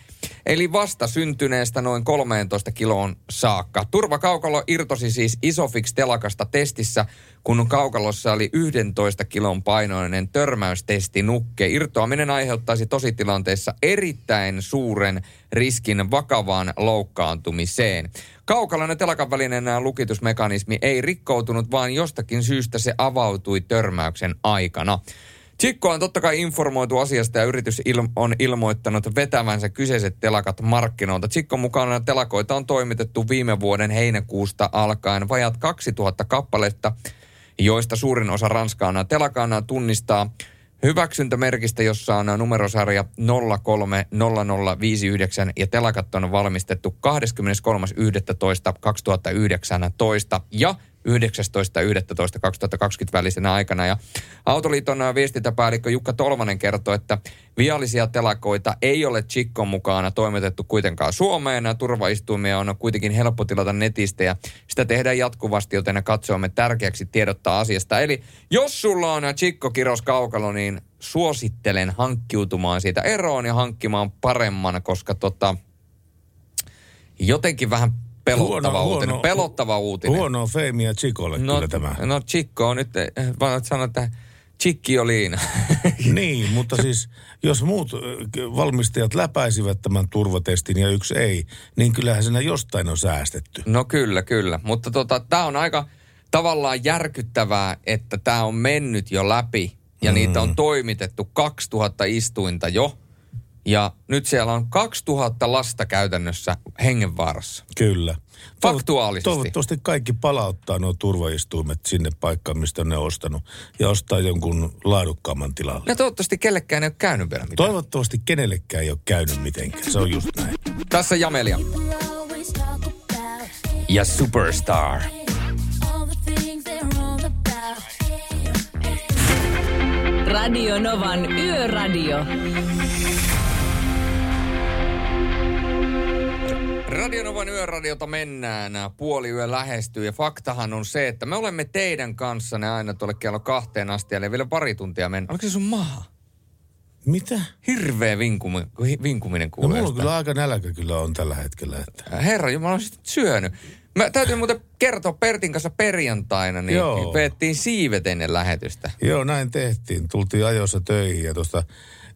eli vasta syntyneestä noin 13 kiloon saakka. Turvakaukalo irtosi siis Isofix telakasta testissä, kun kaukalossa oli 11 kilon painoinen törmäystesti nukke. Irtoaminen aiheuttaisi tositilanteessa erittäin suuren riskin vakavaan loukkaantumiseen. Kaukalon ja telakan välinen lukitusmekanismi ei rikkoutunut, vaan jostakin syystä se avautui törmäyksen aikana. Chico on totta kai informoitu asiasta ja yritys il- on ilmoittanut vetävänsä kyseiset telakat markkinoilta. Chico mukana telakoita on toimitettu viime vuoden heinäkuusta alkaen vajat 2000 kappaletta, joista suurin osa Ranskaan telakana tunnistaa hyväksyntämerkistä, jossa on numerosarja 030059 ja telakat on valmistettu 23.11.2019 ja 19.11.2020 välisenä aikana. Ja Autoliiton ä, viestintäpäällikkö Jukka Tolvanen kertoi, että viallisia telakoita ei ole Chikkon mukana toimitettu kuitenkaan Suomeen. Turvaistuimia on kuitenkin helppo tilata netistä ja sitä tehdään jatkuvasti, joten katsomme tärkeäksi tiedottaa asiasta. Eli jos sulla on Chikko Kiros Kaukalo, niin suosittelen hankkiutumaan siitä eroon ja hankkimaan paremman, koska tota, jotenkin vähän pelottava Huono- uutinen. huono- pelottava uutinen. Huonoa feimiä Chikolle no, kyllä tämä. No Chikko on nyt, eh, vaan sanoa, että Chikki on liina. *laughs* Niin, mutta siis jos muut k- valmistajat läpäisivät tämän turvatestin ja yksi ei, niin kyllähän siinä jostain on säästetty. No kyllä, kyllä. Mutta tota, tämä on aika tavallaan järkyttävää, että tämä on mennyt jo läpi ja mm. niitä on toimitettu 2000 istuinta jo. Ja nyt siellä on 2000 lasta käytännössä hengenvaarassa. Kyllä. Faktuaalisesti. Toivottavasti kaikki palauttaa nuo turvaistuimet sinne paikkaan, mistä ne on ostanut, ja ostaa jonkun laadukkaamman tilalle. Ja toivottavasti kellekään ei ole käynyt vielä mitään. Toivottavasti kenellekään ei ole käynyt mitenkään. Se on just näin. Tässä Jamelia. Ja Superstar. Radio Novan Yöradio. Radionovan yöradiota mennään, puoli yö lähestyy ja faktahan on se, että me olemme teidän kanssanne aina tuolle kello kahteen asti, eli vielä pari tuntia mennä. Oliko se sun maha? Mitä? Hirveä vinkumi, vinkuminen No kuulee. mulla on kyllä aika nälkä kyllä on tällä hetkellä. Että. Herra Jumala, olisit syönyt. Mä täytyy muuten kertoa Pertin kanssa perjantaina, niin Joo. veettiin siivet ennen lähetystä. Joo, näin tehtiin. Tultiin ajoissa töihin ja tuosta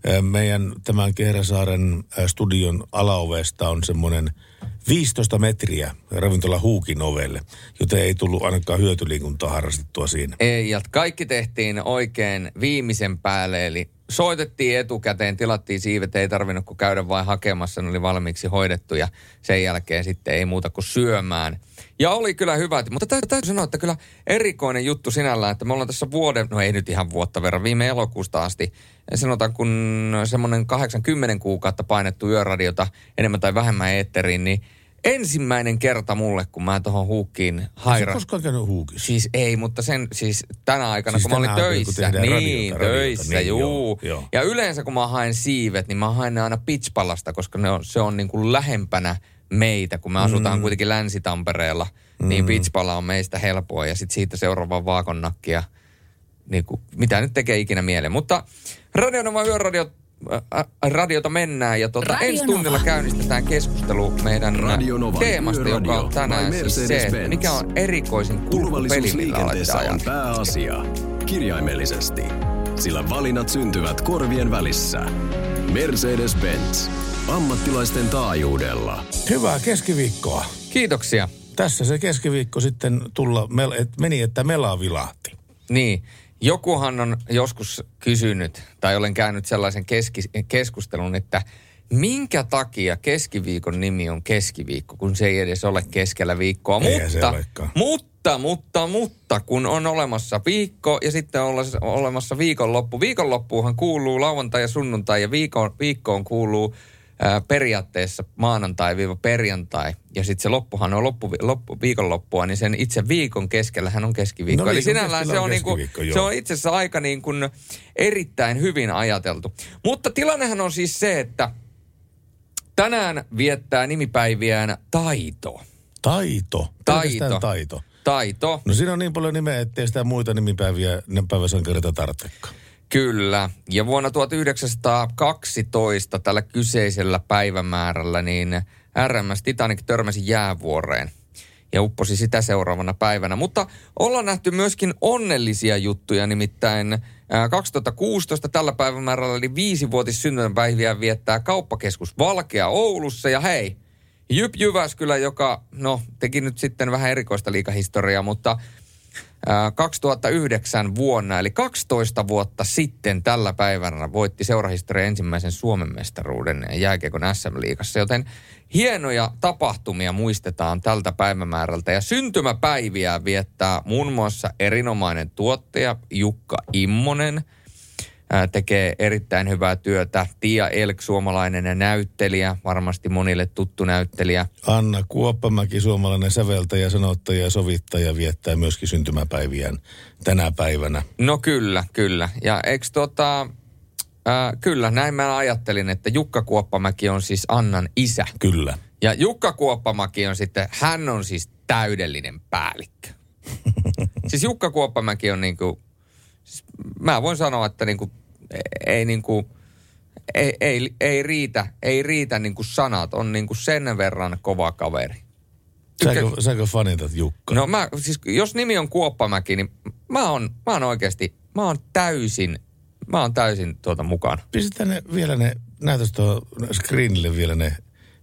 ä, meidän tämän Kehräsaaren ä, studion alaovesta on semmoinen 15 metriä ravintola Huukin ovelle, joten ei tullut ainakaan hyötyliikuntaa harrastettua siinä. Ei, ja kaikki tehtiin oikein viimeisen päälle, eli soitettiin etukäteen, tilattiin siivet, ei tarvinnut kuin käydä vain hakemassa, ne oli valmiiksi hoidettu ja sen jälkeen sitten ei muuta kuin syömään. Ja oli kyllä hyvä, mutta täytyy, täytyy sanoa, että kyllä erikoinen juttu sinällään, että me ollaan tässä vuoden, no ei nyt ihan vuotta verran, viime elokuusta asti, sanotaan kun semmoinen 80 kuukautta painettu yöradiota enemmän tai vähemmän eetteriin, niin ensimmäinen kerta mulle, kun mä tuohon huukkiin Sä hairan. koskaan käynyt Huukissa? Siis ei, mutta sen siis tänä aikana, Siis kun mä olin aikana, kun töissä. Niin, radiota, radiota, töissä, niin, juu. joo, joo. Ja yleensä kun mä haen siivet, niin mä haen ne aina Pitspalasta, koska ne on, se on niin kuin lähempänä meitä, kun me asutaan Mm. kuitenkin Länsi-Tampereella. Niin Pitspala on meistä helppoa ja sitten siitä seuraava vaakonnakki ja niin kuin, mitä nyt tekee ikinä mieleen. Mutta Radionova Yöradio radiota mennään ja tota, Radio ensi tunnilla Nova. käynnistetään keskustelu meidän Radio Novan teemasta, joka on tänään siis se, että mikä on erikoisin Turvallisuus kulkupeli, millä on pääasia. Kirjaimellisesti. Sillä valinnat syntyvät korvien välissä. Mercedes-Benz. Ammattilaisten taajuudella. Hyvää keskiviikkoa. Kiitoksia. Tässä se keskiviikko sitten tulla, mel- et meni, että mela vilahti. Niin, jokuhan on joskus kysynyt, tai olen käynyt sellaisen keski, keskustelun, että minkä takia keskiviikon nimi on keskiviikko, kun se ei edes ole keskellä viikkoa. Se mutta, mutta, mutta, mutta, kun on olemassa viikko ja sitten on olemassa viikonloppu. Viikonloppuuhan kuuluu lauantai ja sunnuntai ja viikon, viikkoon kuuluu ää, periaatteessa maanantai-perjantai. Ja sitten se loppuhan on loppu, loppu, viikonloppua, niin sen itse viikon keskellähän on keskiviikko. No Eli viikon sinällään se keskellä on, on niinku, joo. se on itse asiassa aika niin kuin erittäin hyvin ajateltu. Mutta tilannehan on siis se, että tänään viettää nimipäiviään Taito. Taito. Taito. Taito. Taito, No siinä on niin paljon nimeä, ettei sitä muita nimipäiviä, ne päiväsankareita tarvitsekaan. Kyllä. Ja vuonna 1912 tällä kyseisellä päivämäärällä niin RMS Titanic törmäsi jäävuoreen ja upposi sitä seuraavana päivänä. Mutta ollaan nähty myöskin onnellisia juttuja, nimittäin ää, 2016 tällä päivämäärällä eli viisivuotis viettää kauppakeskus Valkea Oulussa. Ja hei, Jyp Jyväskylä, joka no, teki nyt sitten vähän erikoista liikahistoriaa, mutta 2009 vuonna, eli 12 vuotta sitten tällä päivänä voitti seurahistorian ensimmäisen Suomen mestaruuden jääkiekon SM-liigassa, joten hienoja tapahtumia muistetaan tältä päivämäärältä. Ja syntymäpäiviä viettää muun muassa erinomainen tuottaja Jukka Immonen, tekee erittäin hyvää työtä. Tia Elk, suomalainen näyttelijä, varmasti monille tuttu näyttelijä. Anna Kuoppamäki, suomalainen säveltäjä, sanottaja ja sovittaja, viettää myöskin syntymäpäiviään tänä päivänä. No kyllä, kyllä. Ja eikö tota, ää, kyllä, näin mä ajattelin, että Jukka Kuoppamäki on siis Annan isä. Kyllä. Ja Jukka Kuoppamäki on sitten, hän on siis täydellinen päällikkö. *laughs* siis Jukka Kuoppamäki on niinku, siis mä voin sanoa, että niinku, ei niinku, ei, ei, ei riitä, ei riitä niinku sanat, on niinku sen verran kova kaveri. Säkö, säkö fanitat Jukka? No mä, siis jos nimi on Kuoppamäki, niin mä oon, mä oon oikeasti, mä oon täysin, mä oon täysin tuota mukana. Pistetään ne vielä ne, näytös tuohon screenille vielä ne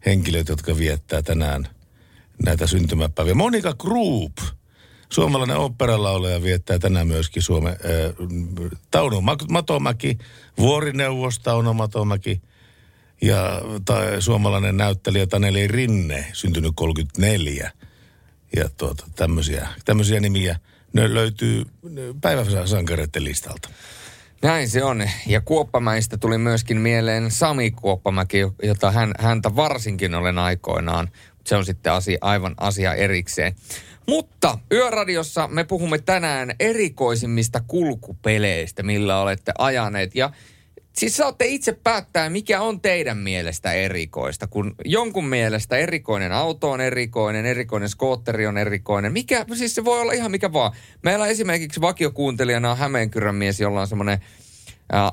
henkilöt, jotka viettää tänään näitä syntymäpäiviä. Monika Krupp, suomalainen oopperalaulaja, viettää tänään myöskin Suomen äh, Tauno Mak- Matomäki, vuorineuvos Tauno Matomäki ja tai, suomalainen näyttelijä Taneli Rinne, syntynyt 34. Ja tuota, tämmöisiä, tämmöisiä nimiä. Ne löytyy päiväsankareiden listalta. Näin se on. Ja Kuoppamäistä tuli myöskin mieleen Sami Kuoppamäki, jota hän, häntä varsinkin olen aikoinaan. Se on sitten asia, aivan asia erikseen. Mutta Yöradiossa me puhumme tänään erikoisimmista kulkupeleistä, millä olette ajaneet. Ja siis saatte itse päättää, mikä on teidän mielestä erikoista. Kun jonkun mielestä erikoinen auto on erikoinen, erikoinen skootteri on erikoinen. Mikä, siis se voi olla ihan mikä vaan. Meillä esimerkiksi vakiokuuntelijana on Hämeenkyrön mies, jolla on semmoinen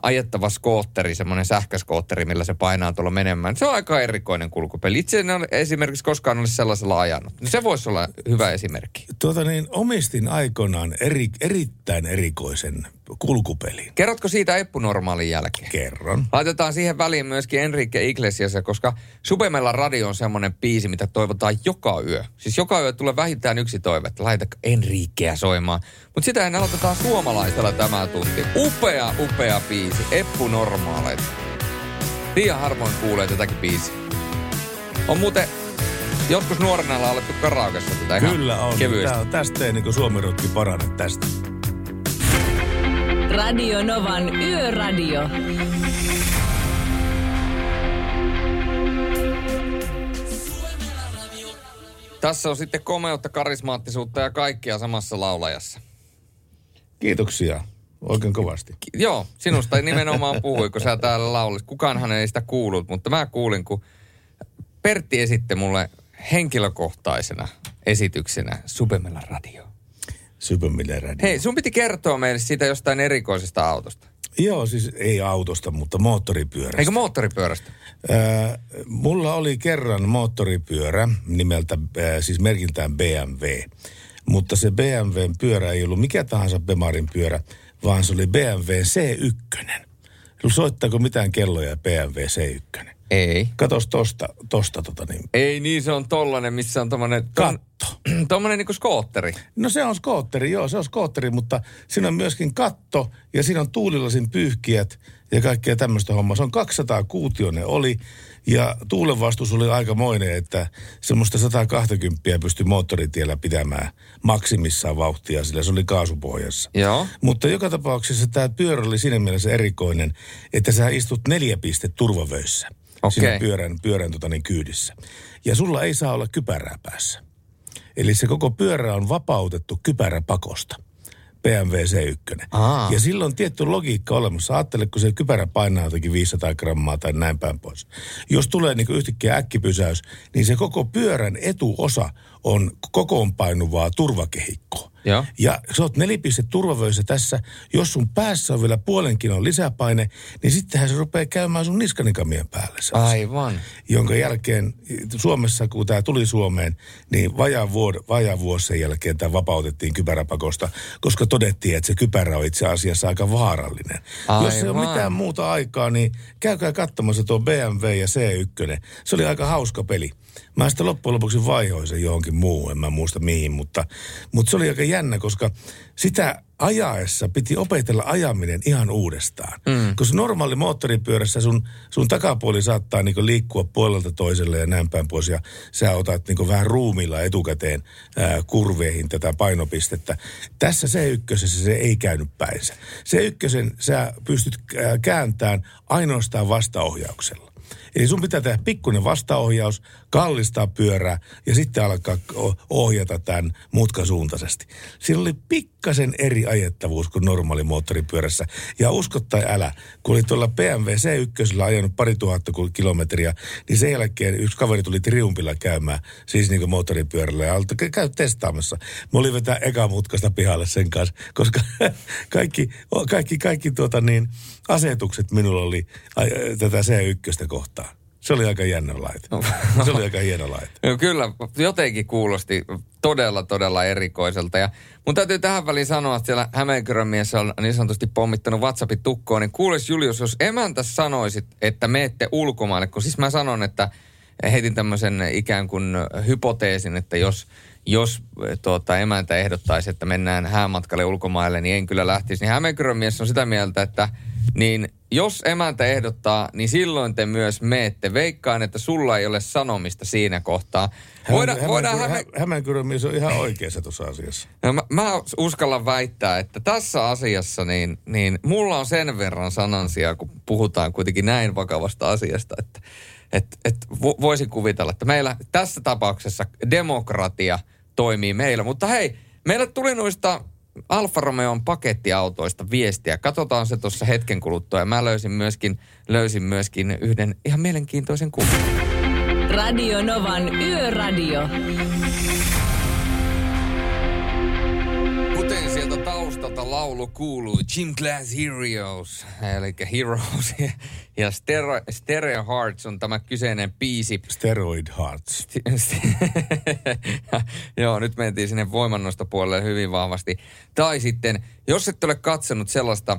ajettava skootteri, semmoinen sähköskootteri, millä se painaa tuolla menemään. Se on aika erikoinen kulkupeli. Itse en ole esimerkiksi koskaan olisi sellaisella ajanut. Se voisi olla hyvä esimerkki. Tuota niin, omistin aikoinaan eri, erittäin erikoisen kulkupelin. Kerrotko siitä Eppu-normaalin jälkeen? Kerron. Laitetaan siihen väliin myöskin Enrique Iglesias, koska Subemella radio on semmoinen biisi, mitä toivotaan joka yö. Siis joka yö tulee vähintään yksi toive, että laita Enriqueä soimaan. Mutta sitä ennen aloitetaan suomalaisella tämä tunti. Upea, upea biisi. Eppu Normaaleita. Liian harvoin kuulee tätäkin biisiä. On muuten joskus nuorena laulettu karaokessa tätä ihan Kyllä on. kevyesti. Tää on tästä ei niin Suomi-rotki parane tästä. Radio Novan Yöradio. Tässä on sitten komeutta, karismaattisuutta ja kaikkia samassa laulajassa. Kiitoksia oikein kovasti. Ki- Joo, sinusta ei nimenomaan puhui, kun sä täällä laulit. Kukaanhan ei sitä kuullut, mutta mä kuulin, kun Pertti esitti mulle henkilökohtaisena esityksenä Subemella radio. Supermille Radio. Hei, sun piti kertoa meille siitä jostain erikoisesta autosta. Joo, siis ei autosta, mutta moottoripyörästä. Eikö moottoripyörästä? Äh, mulla oli kerran moottoripyörä nimeltä, äh, siis merkiltään BMW. Mutta se BMWn pyörä ei ollut mikä tahansa Bemarin pyörä, vaan se oli BMW C1. Soittaako mitään kelloja BMW C1? Ei. Katos tosta, tosta tota niin. Ei niin, se on tollanen, missä on tommonen... Katto. *clears throat* Tommonen niinku skootteri. No se on skootteri, joo, se on skootteri, mutta siinä on myöskin katto ja siinä on tuulilasin pyyhkiät ja kaikkea tämmöistä hommaa. Se on 200 kuutionen oli ja tuulen vastus oli aikamoinen, että semmoista 120 pystyi moottoritiellä pitämään maksimissaan vauhtia, sillä se oli kaasupohjassa. Joo. Mutta joka tapauksessa tämä pyörä oli siinä mielessä erikoinen, että sä istut neljä piste turvavöissä Okei. siinä pyörän, pyörän tota niin, kyydissä. Ja sulla ei saa olla kypärää päässä. Eli se koko pyörä on vapautettu kypäräpakosta. BMW C1. Aa. Ja silloin on tietty logiikka olemassa. Ajattele, kun se kypärä painaa jotenkin 500 grammaa tai näin päin pois. Jos tulee niin yhtäkkiä äkkipysäys, niin se koko pyörän etuosa on kokoonpainuvaa turvakehikkoa. Joo. Ja sä oot nelipiste turvavöissä tässä. Jos sun päässä on vielä puolen kilon lisäpaine, niin sittenhän se rupeaa käymään sun niskanikamien päälle. Aivan. Jonka jälkeen Suomessa, kun tämä tuli Suomeen, niin vajaa, vuod, vajaa vuosi sen jälkeen tämä vapautettiin kypäräpakosta, koska todettiin, että se kypärä on itse asiassa aika vaarallinen. Jos ei ole Aivan. mitään muuta aikaa, niin käykää katsomassa tuo BMW ja C1. Se oli aika hauska peli. Mä sitten loppujen lopuksi vaihoin sen johonkin muuhun, en mä muista mihin, mutta, mutta se oli aika jännä, koska sitä ajaessa piti opetella ajaminen ihan uudestaan. Mm. Koska normaali moottoripyörässä sun, sun takapuoli saattaa niinku liikkua puolelta toiselle ja näin päin pois. Ja sä otat niinku vähän ruumilla etukäteen ää, kurveihin tätä painopistettä. Tässä C1 se ei käynyt päinsä. C1 sä pystyt ää, kääntämään ainoastaan vastaohjauksella. Eli sun pitää tehdä pikkuinen vastaohjaus, kallistaa pyörää ja sitten alkaa ohjata tämän mutkasuuntaisesti. Siinä oli pikkasen eri ajettavuus kuin normaali moottoripyörässä. Ja usko tai älä, kun oli tuolla BMW C1 ajanut pari tuhatta kilometriä, niin sen jälkeen yksi kaveri tuli triumpilla käymään, siis niin kuin moottoripyörällä ja alta, käy testaamassa. Mä olin vetää eka mutkasta pihalle sen kanssa, koska *laughs* kaikki, kaikki, kaikki tuota niin, asetukset minulla oli tätä C1 kohtaan. Se oli aika jännä laite. Se oli aika hieno laite. No kyllä, jotenkin kuulosti todella, todella erikoiselta. Ja mun täytyy tähän väliin sanoa, että siellä Hämeenkyrön mies on niin sanotusti pommittanut WhatsAppin tukkoon, niin kuules Julius, jos emäntä sanoisit, että meette ulkomaille, kun siis mä sanon, että heitin tämmöisen ikään kuin hypoteesin, että jos, jos tuota, emäntä ehdottaisi, että mennään häämatkalle ulkomaille, niin en kyllä lähtisi. Niin Hämeenkyrön mies on sitä mieltä, että niin jos emäntä ehdottaa, niin silloin te myös meette. Veikkaan, että sulla ei ole sanomista siinä kohtaa. Voida, voidaan Häme... Hämeenkyrön, Hämeenkyrön mies on ihan oikeassa tuossa asiassa. No, mä, mä uskallan väittää, että tässä asiassa niin, niin mulla on sen verran sanansia, kun puhutaan kuitenkin näin vakavasta asiasta, että et, et vo, voisin kuvitella, että meillä tässä tapauksessa demokratia toimii meillä. Mutta hei, meille tuli noista Alfa Romeon pakettiautoista viestiä. Katsotaan se tuossa hetken kuluttua. Ja mä löysin myöskin, löysin myöskin yhden ihan mielenkiintoisen kuvan. Radio Novan Yöradio. Taustalta laulu kuuluu, Gym Class Heroes, eli Heroes *laughs* ja Stereo, Stereo Hearts on tämä kyseinen biisi. Steroid Hearts. *laughs* Joo, nyt mentiin sinne voimannostopuolelle hyvin vahvasti. Tai sitten, jos et ole katsonut sellaista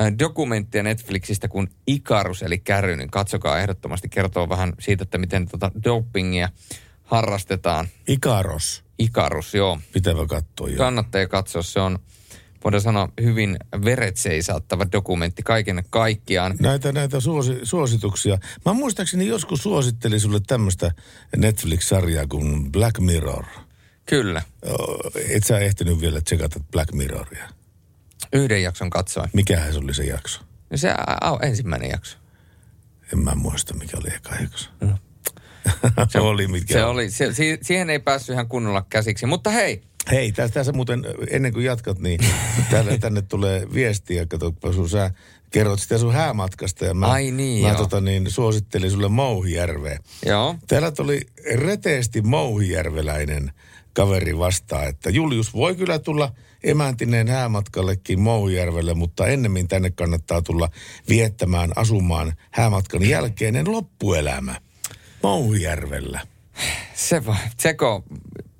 äh, dokumenttia Netflixistä kuin Ikarus, eli kärry, niin katsokaa ehdottomasti. Kertoo vähän siitä, että miten tota dopingia harrastetaan. Ikaros. Ikarus, joo. Pitävä katsoa. Joo. Kannattaa katsoa. Se on, voidaan sanoa, hyvin veret seisauttava dokumentti kaiken kaikkiaan. Näitä, näitä suosi, suosituksia. Mä muistaakseni joskus suosittelin sulle tämmöistä Netflix-sarjaa kuin Black Mirror. Kyllä. Et sä ehtinyt vielä tsekata Black Mirroria. Yhden jakson katsoin. Mikähän se oli se jakso? Se a, ensimmäinen jakso. En mä muista, mikä oli eka jakso. No. *laughs* se oli mikä Se oli, se, si, siihen ei päässyt ihan kunnolla käsiksi. Mutta hei, Hei, tässä, tässä muuten, ennen kuin jatkat, niin *laughs* täällä, tänne tulee viestiä. Kato, sun sä kerrot sitä sun häämatkasta ja mä, Ai niin, mä joo. tota, niin, suosittelin sulle Mouhijärveä. Joo. Täällä tuli reteesti Mouhijärveläinen kaveri vastaa, että Julius voi kyllä tulla emäntineen häämatkallekin Moujärvelle, mutta ennemmin tänne kannattaa tulla viettämään, asumaan häämatkan jälkeinen loppuelämä Moujärvellä. Se seko,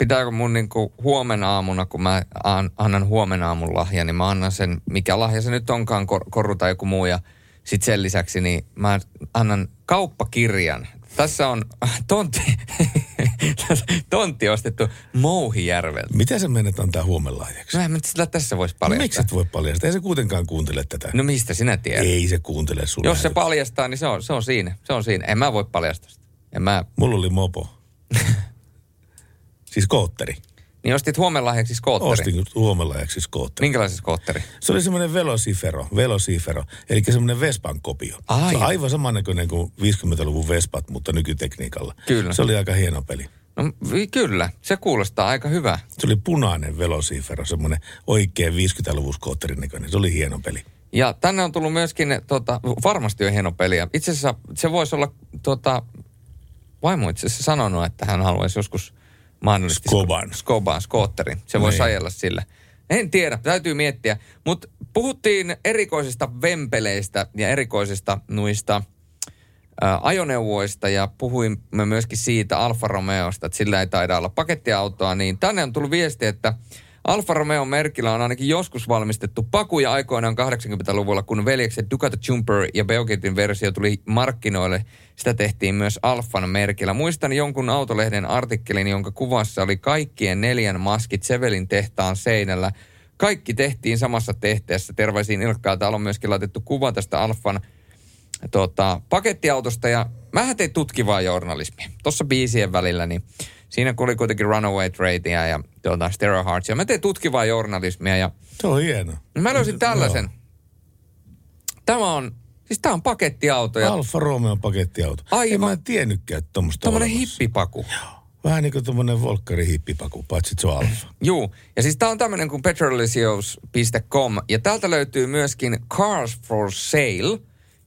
pitääkö mun niinku huomenna aamuna, kun mä an, annan huomenna aamun lahja, niin mä annan sen, mikä lahja se nyt onkaan, kor, korru tai joku muu. Ja sitten sen lisäksi, niin mä annan kauppakirjan. Tässä on tontti, *laughs* tontti ostettu Mouhijärveltä. Mitä sä menet antaa huomenlahjaksi? No en sitä tässä voisi No, paljastaa. miksi et voi paljastaa? Ei se kuitenkaan kuuntele tätä. No mistä sinä tiedät? Ei se kuuntele sun Jos se paljastaa, niin se on, se on siinä. Se on siinä. En mä voi paljastaa sitä. En mä... Mulla oli mopo. *laughs* siis kootteri. Niin ostit huomenlahjaksi skootteri. Ostin huomenlahjaksi skootteri. Minkälaisen skootteri? Se oli semmoinen velocifero, velocifero, eli semmoinen Vespan kopio. Ai. Se on aivan samannäköinen kuin 50-luvun Vespat, mutta nykytekniikalla. Kyllä. Se oli aika hieno peli. No kyllä, se kuulostaa aika hyvä. Se oli punainen velocifero, semmoinen oikea 50-luvun skootterin näköinen. Se oli hieno peli. Ja tänne on tullut myöskin, tota, varmasti on hieno peli. Itse asiassa se voisi olla, tota, vaimo itse asiassa sanonut, että hän haluaisi joskus mahdollisesti... Skoban. Skoban, skootterin. Se voisi Niin. ajella sille. En tiedä, täytyy miettiä. Mutta puhuttiin erikoisista vempeleistä ja erikoisista nuista ää, ajoneuvoista ja puhuimme myöskin siitä Alfa Romeosta, että sillä ei taida olla pakettiautoa, niin tänne on tullut viesti, että Alfa Romeo merkillä on ainakin joskus valmistettu pakuja aikoinaan 80-luvulla, kun veljekset Ducati Jumper ja Beogetin versio tuli markkinoille. Sitä tehtiin myös Alfan merkillä. Muistan jonkun autolehden artikkelin, jonka kuvassa oli kaikkien neljän maskit Sevelin tehtaan seinällä. Kaikki tehtiin samassa tehteessä. Terveisiin Ilkkaa. Täällä on myöskin laitettu kuva tästä Alfan tota, pakettiautosta ja mähän tein tutkivaa journalismia. Tuossa biisien välillä, niin siinä oli kuitenkin Runaway Tradeia ja tuota, Stereo Heartsia. Mä tein tutkivaa journalismia ja Se on hieno. mä löysin tällaisen. Tämä on, siis tää on pakettiauto ja Alfa Romeo pakettiauto. Aivan. En mä tiennytkään, että tuommoista olemassa. hippipaku. Vähän niin kuin tuommoinen Volkkari hippipaku, paitsi se on Alfa. *clears throat* Juu, ja siis tää on tämmönen kuin petrolisios.com ja täältä löytyy myöskin Cars for Sale.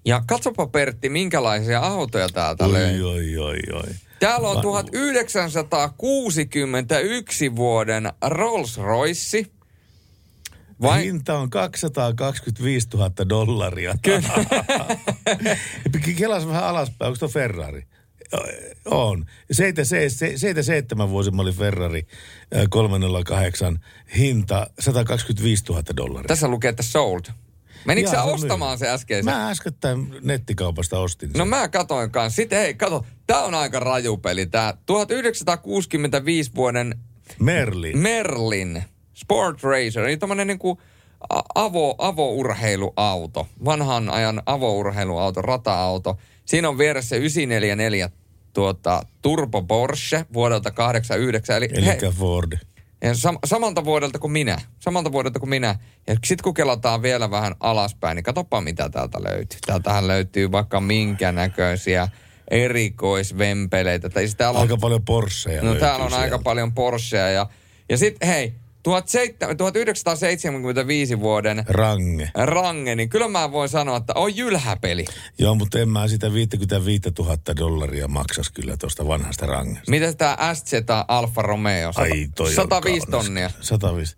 Ja katsopa Pertti, minkälaisia autoja täältä löytyy. Oi, oi, oi, oi. Täällä on Va- 1961 vuoden Rolls Royce. Vai? Hinta on 225 000 dollaria. Kyllä. *laughs* Kelas vähän alaspäin, onko tuo Ferrari? On. 77 vuosi mä olin Ferrari äh, 308, hinta 125 000 dollaria. Tässä lukee, että sold. Menikö sä ostamaan se äskeisen? Mä äskettäin nettikaupasta ostin sen. No mä katoin kanssa. Sitten hei, kato, tää on aika raju peli. Tää 1965 vuoden Merlin. Merlin Sport Racer. Eli tämmönen niinku a- avo, avourheiluauto. Vanhan ajan avourheiluauto, rata-auto. Siinä on vieressä 944 tuota, Turbo Porsche vuodelta 89. Eli, Eli hei, Ford. ja sam- samalta vuodelta kuin minä. Samalta vuodelta kuin minä. Ja sitten kun kelataan vielä vähän alaspäin, niin katsopa mitä täältä löytyy. Täältähän löytyy vaikka minkä näköisiä erikoisvempeleitä. Tai siis täällä on, Aika paljon Porscheja no täällä on aika sieltä. paljon Porschea. Ja, ja sitten hei, 17- 1975 vuoden Range. range, niin kyllä mä voin sanoa, että on jylhäpeli. Joo, mutta en mä sitä 55 000 dollaria maksas kyllä tuosta vanhasta rangesta. Mitä tämä SZ Alfa Romeo? Sata- Ai toi on 105 kaunis. tonnia. 105.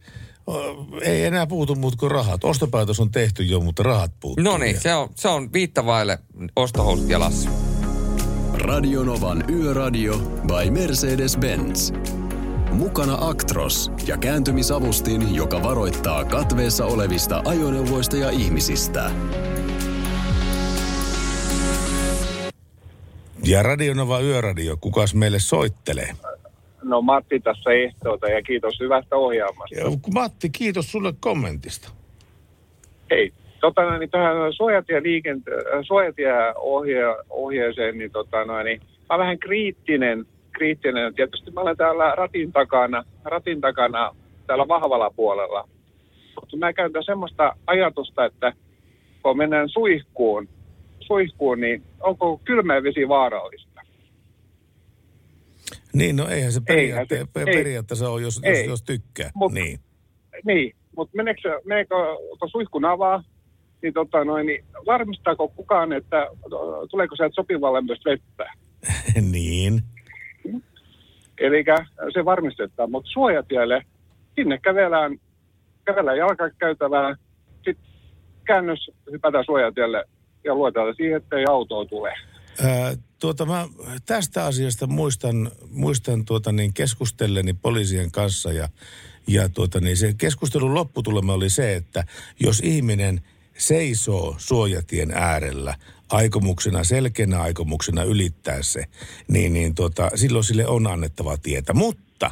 O, Ei enää puutu muut kuin rahat. Ostopäätös on tehty jo, mutta rahat puuttuu. No niin, se on, se on viittavaille ostohousut jalassa. Radionovan Yöradio by Mercedes-Benz. Mukana Actros ja kääntymisavustin, joka varoittaa katveessa olevista ajoneuvoista ja ihmisistä. Ja Radionova Yöradio, kukas meille soittelee? No Matti tässä ehtoota ja kiitos hyvästä ohjelmasta. Ja, Matti, kiitos sulle kommentista. Hei, tota, niin tähän suojatie suojatieohjeeseen, niin, tota, noin, niin mä olen vähän kriittinen, kriittinen. Tietysti mä olen täällä ratin takana, ratin takana täällä vahvalla puolella. Mutta mä käytän semmoista ajatusta, että kun mennään suihkuun, suihkuun niin onko kylmä vesi vaarallista? Niin, no eihän se Eihän se- periaatte- pe- ei. periaatteessa ole, jos, jos, Ei. jos tykkää. Mut- Niin. Niin, mutta meneekö, meneekö kun suihkun avaa, niin, tota noin, niin varmistaako kukaan, että tuleeko sieltä sopivalla myös vettä? *laughs* niin. Eli se varmistetaan, mutta suojatielle sinne kävelään, kävelään jalkakäytävää, sitten käännös hypätään suojatielle ja luetaan siihen, että ei autoa tule. Ää, tuota, mä tästä asiasta muistan, muistan tuota niin keskustelleni poliisien kanssa ja, ja tuota niin se keskustelun lopputulema oli se, että jos ihminen seisoo suojatien äärellä aikomuksena, selkeänä aikomuksena ylittää se, niin, niin tuota, silloin sille on annettava tietä. Mutta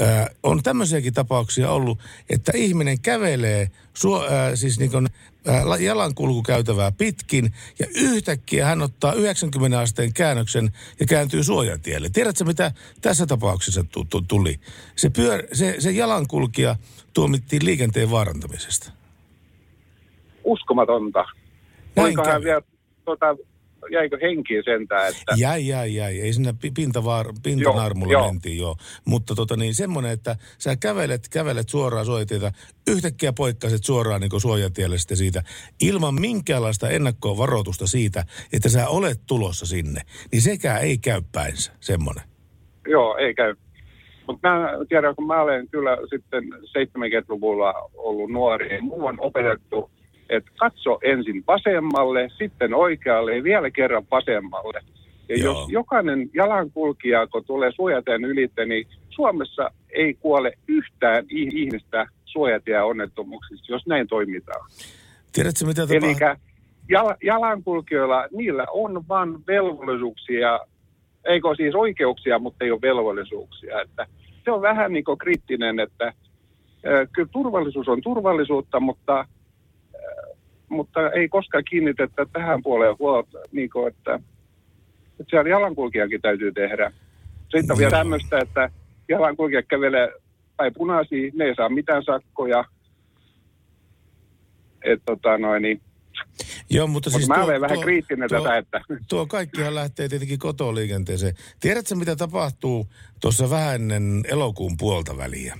äh, on tämmöisiäkin tapauksia ollut, että ihminen kävelee suo, äh, siis niin kuin, äh, jalankulkukäytävää pitkin ja yhtäkkiä hän ottaa 90 asteen käännöksen ja kääntyy suojatielle. Tiedätkö, mitä tässä tapauksessa tu- tu- tuli? Se, pyör, se, se jalankulkija tuomittiin liikenteen vaarantamisesta. Uskomatonta. Kuinka hän vielä, tota, jäikö henkiin sentään, että... Jäi, jäi, jäi. Ei sinne pi- pintavaar, pintanarmulla Joo, mentiin, joo. Mutta tota niin, semmoinen, että sä kävelet, kävelet suoraan suojatietä, yhtäkkiä poikkaset suoraan niin suojatielle sitten siitä, ilman minkäänlaista ennakkoa varoitusta siitä, että sä olet tulossa sinne. Niin sekään ei käy päinsä, semmoinen. Joo, ei käy. Mutta mä tiedän, kun mä olen kyllä sitten 70-luvulla ollut nuori, niin muu on opetettu, että katso ensin vasemmalle, sitten oikealle ja vielä kerran vasemmalle. Ja Joo. jos jokainen jalankulkija, kun tulee suojateen ylitse, niin Suomessa ei kuole yhtään ih- ihmistä suojatieonnettomuuksissa, jos näin toimitaan. Tiedätkö, mitä Eli tapahtuu? jal- jalankulkijoilla, niillä on vain velvollisuuksia, eikö siis oikeuksia, mutta ei ole velvollisuuksia. Että se on vähän niin kuin kriittinen, että kyllä turvallisuus on turvallisuutta, mutta, mutta ei koskaan kiinnitetä tähän puoleen huolta, niin kuin, että, että siellä jalankulkijakin täytyy tehdä. Sitten on vielä tämmöistä, että jalankulkijat kävelee päin punaisia, ne ei saa mitään sakkoja. Että tota noin, niin, Joo, mutta Mut siis mä tuo- olen vähän tuo- kriittinen tuo- tätä, että *laughs* Tuo kaikkihan lähtee tietenkin kotoliikenteeseen. Tiedätkö, mitä tapahtuu tuossa vähän ennen elokuun puolta väliä?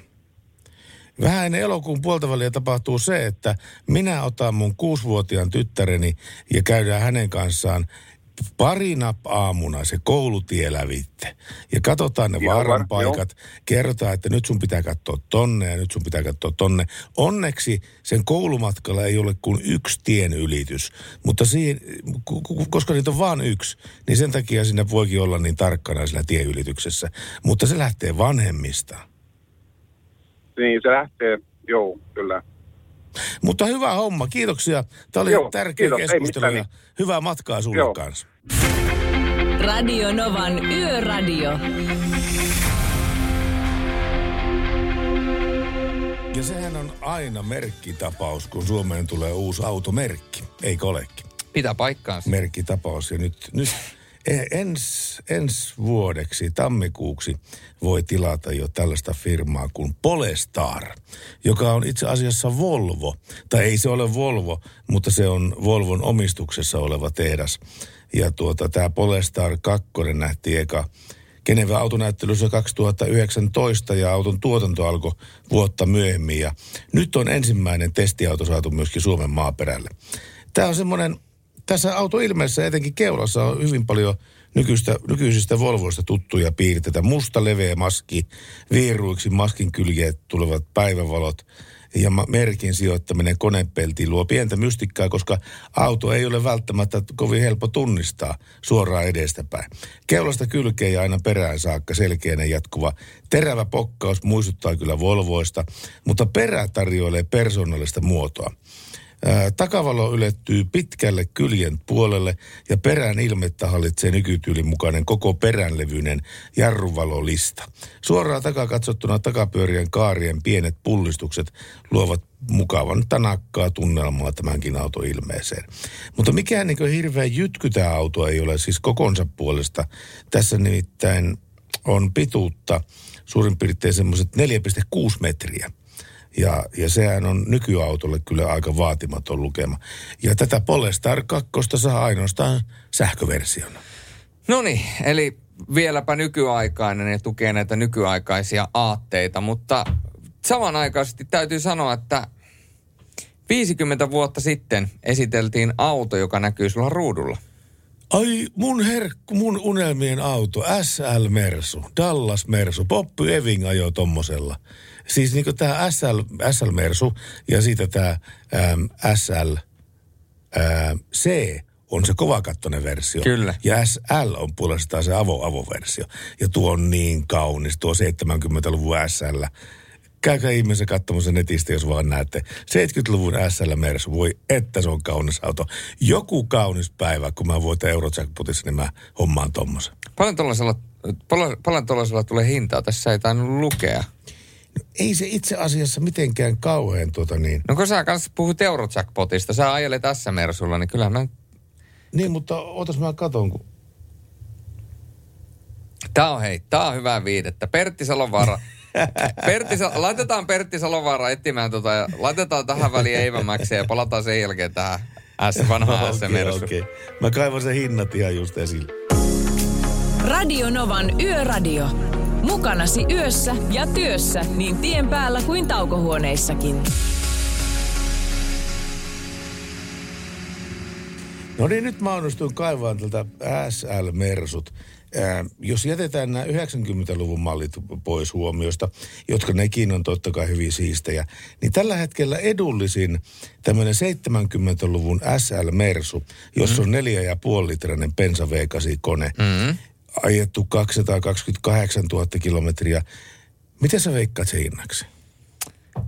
Vähän ennen elokuun puolta väliä tapahtuu se, että minä otan mun kuusivuotiaan tyttäreni ja käydään hänen kanssaan parina aamuna se koulutie lävitte. Ja katsotaan ne vaaran paikat. Kerrotaan, että nyt sun pitää katsoa tonne ja nyt sun pitää katsoa tonne. Onneksi sen koulumatkalla ei ole kuin yksi tien ylitys. Mutta siihen, koska niitä on vain yksi, niin sen takia sinne voikin olla niin tarkkana sillä tieylityksessä. Mutta se lähtee vanhemmista. Niin se lähtee, joo, kyllä. Mutta hyvä homma, kiitoksia. Tämä oli Joo, tärkeä kiitos, ei keskustelu mitään ja hyvää matkaa sulle Joo. kanssa. Radio Novan Yöradio. Ja sehän on aina merkkitapaus, kun Suomeen tulee uusi automerkki, eikö olekin? Pitää paikkaansa. Merkkitapaus. Ja nyt, nyt ens, ensi vuodeksi, tammikuuksi, voi tilata jo tällaista firmaa kuin Polestar, joka on itse asiassa Volvo. Tai ei se ole Volvo, mutta se on Volvon omistuksessa oleva tehdas. Ja tuota, tämä Polestar 2 nähtiin eka Geneve autonäyttelyssä 2019 ja auton tuotanto alkoi vuotta myöhemmin. Ja nyt on ensimmäinen testiauto saatu myöskin Suomen maaperälle. Tämä on semmoinen, tässä autoilmeessä etenkin keulassa on hyvin paljon nykyistä, nykyisistä Volvoista tuttuja piirteitä. Musta leveä maski, vieruiksi maskin kyljeet tulevat päivävalot ja merkin sijoittaminen konepeltiin luo pientä mystikkaa, koska auto ei ole välttämättä kovin helppo tunnistaa suoraan edestäpäin. Keulasta kylkeen ja aina perään saakka selkeänä jatkuva terävä pokkaus muistuttaa kyllä Volvoista, mutta perä tarjoilee persoonallista muotoa. Takavalo ylettyy pitkälle kyljen puolelle ja perän ilmettä hallitsee nykytyylin mukainen koko peränlevyinen jarruvalolista. Suoraan takaa katsottuna takapyörien kaarien pienet pullistukset luovat mukavan tanakkaa tunnelmaa tämänkin auton ilmeeseen. Mutta mikään niin hirveän jytky tämä auto ei ole siis kokonsa puolesta. Tässä nimittäin on pituutta suurin piirtein semmoiset 4,6 metriä. Ja, ja sehän on nykyautolle kyllä aika vaatimaton lukema. Ja tätä Polestar 2 saa ainoastaan sähköversiona. No niin, eli vieläpä nykyaikainen ja tukee näitä nykyaikaisia aatteita, mutta samanaikaisesti täytyy sanoa, että 50 vuotta sitten esiteltiin auto, joka näkyy sulla ruudulla. Ai mun herkku, mun unelmien auto, SL Mersu, Dallas Mersu, Poppi Eving ajoi tommosella. Siis niinku tää SL, SL Mersu ja siitä tää äm, SL ää, C on se kovakattoinen versio. Kyllä. Ja SL on puolestaan se avo-avoversio. Ja tuo on niin kaunis, tuo 70-luvun SL. Käykää ihmeessä katsomassa netistä, jos vaan näette. 70-luvun SL Mersu, voi että se on kaunis auto. Joku kaunis päivä, kun mä voitan Eurojackpotissa, niin mä hommaan tommosen. Paljon tuollaisella, paljon, paljon tuollaisella tulee hintaa? Tässä ei tainnut lukea. Ei se itse asiassa mitenkään kauhean tuota niin. No kun sä kanssa puhut Eurojackpotista, sä ajelet tässä Mersulla, niin kyllä mä... Niin, mutta otas mä katon, kun Tää on hei, tää on hyvää viidettä. Pertti Salovaara. *laughs* Pertti, Sa- laitetaan Pertti Salovaara etsimään tota ja laitetaan tähän väliin Eivämäkseen ja palataan sen jälkeen tähän S vanhaan S. Okei, okei. Mä kaivan sen hinnat ihan just esille. Radio Novan Yöradio. Mukanasi yössä ja työssä niin tien päällä kuin taukohuoneissakin. No niin, nyt mä onnistuin kaivaan tältä SL Mersut. Ää, jos jätetään nämä 90-luvun mallit pois huomiosta, jotka nekin on totta kai hyvin siistejä, niin tällä hetkellä edullisin tämmöinen 70-luvun SL Mersu, jossa on 4,5 litrainen Pensa V8-kone, Mm. Ajettu 228 000 kilometriä. Miten sä veikkaat sen hinnaksi?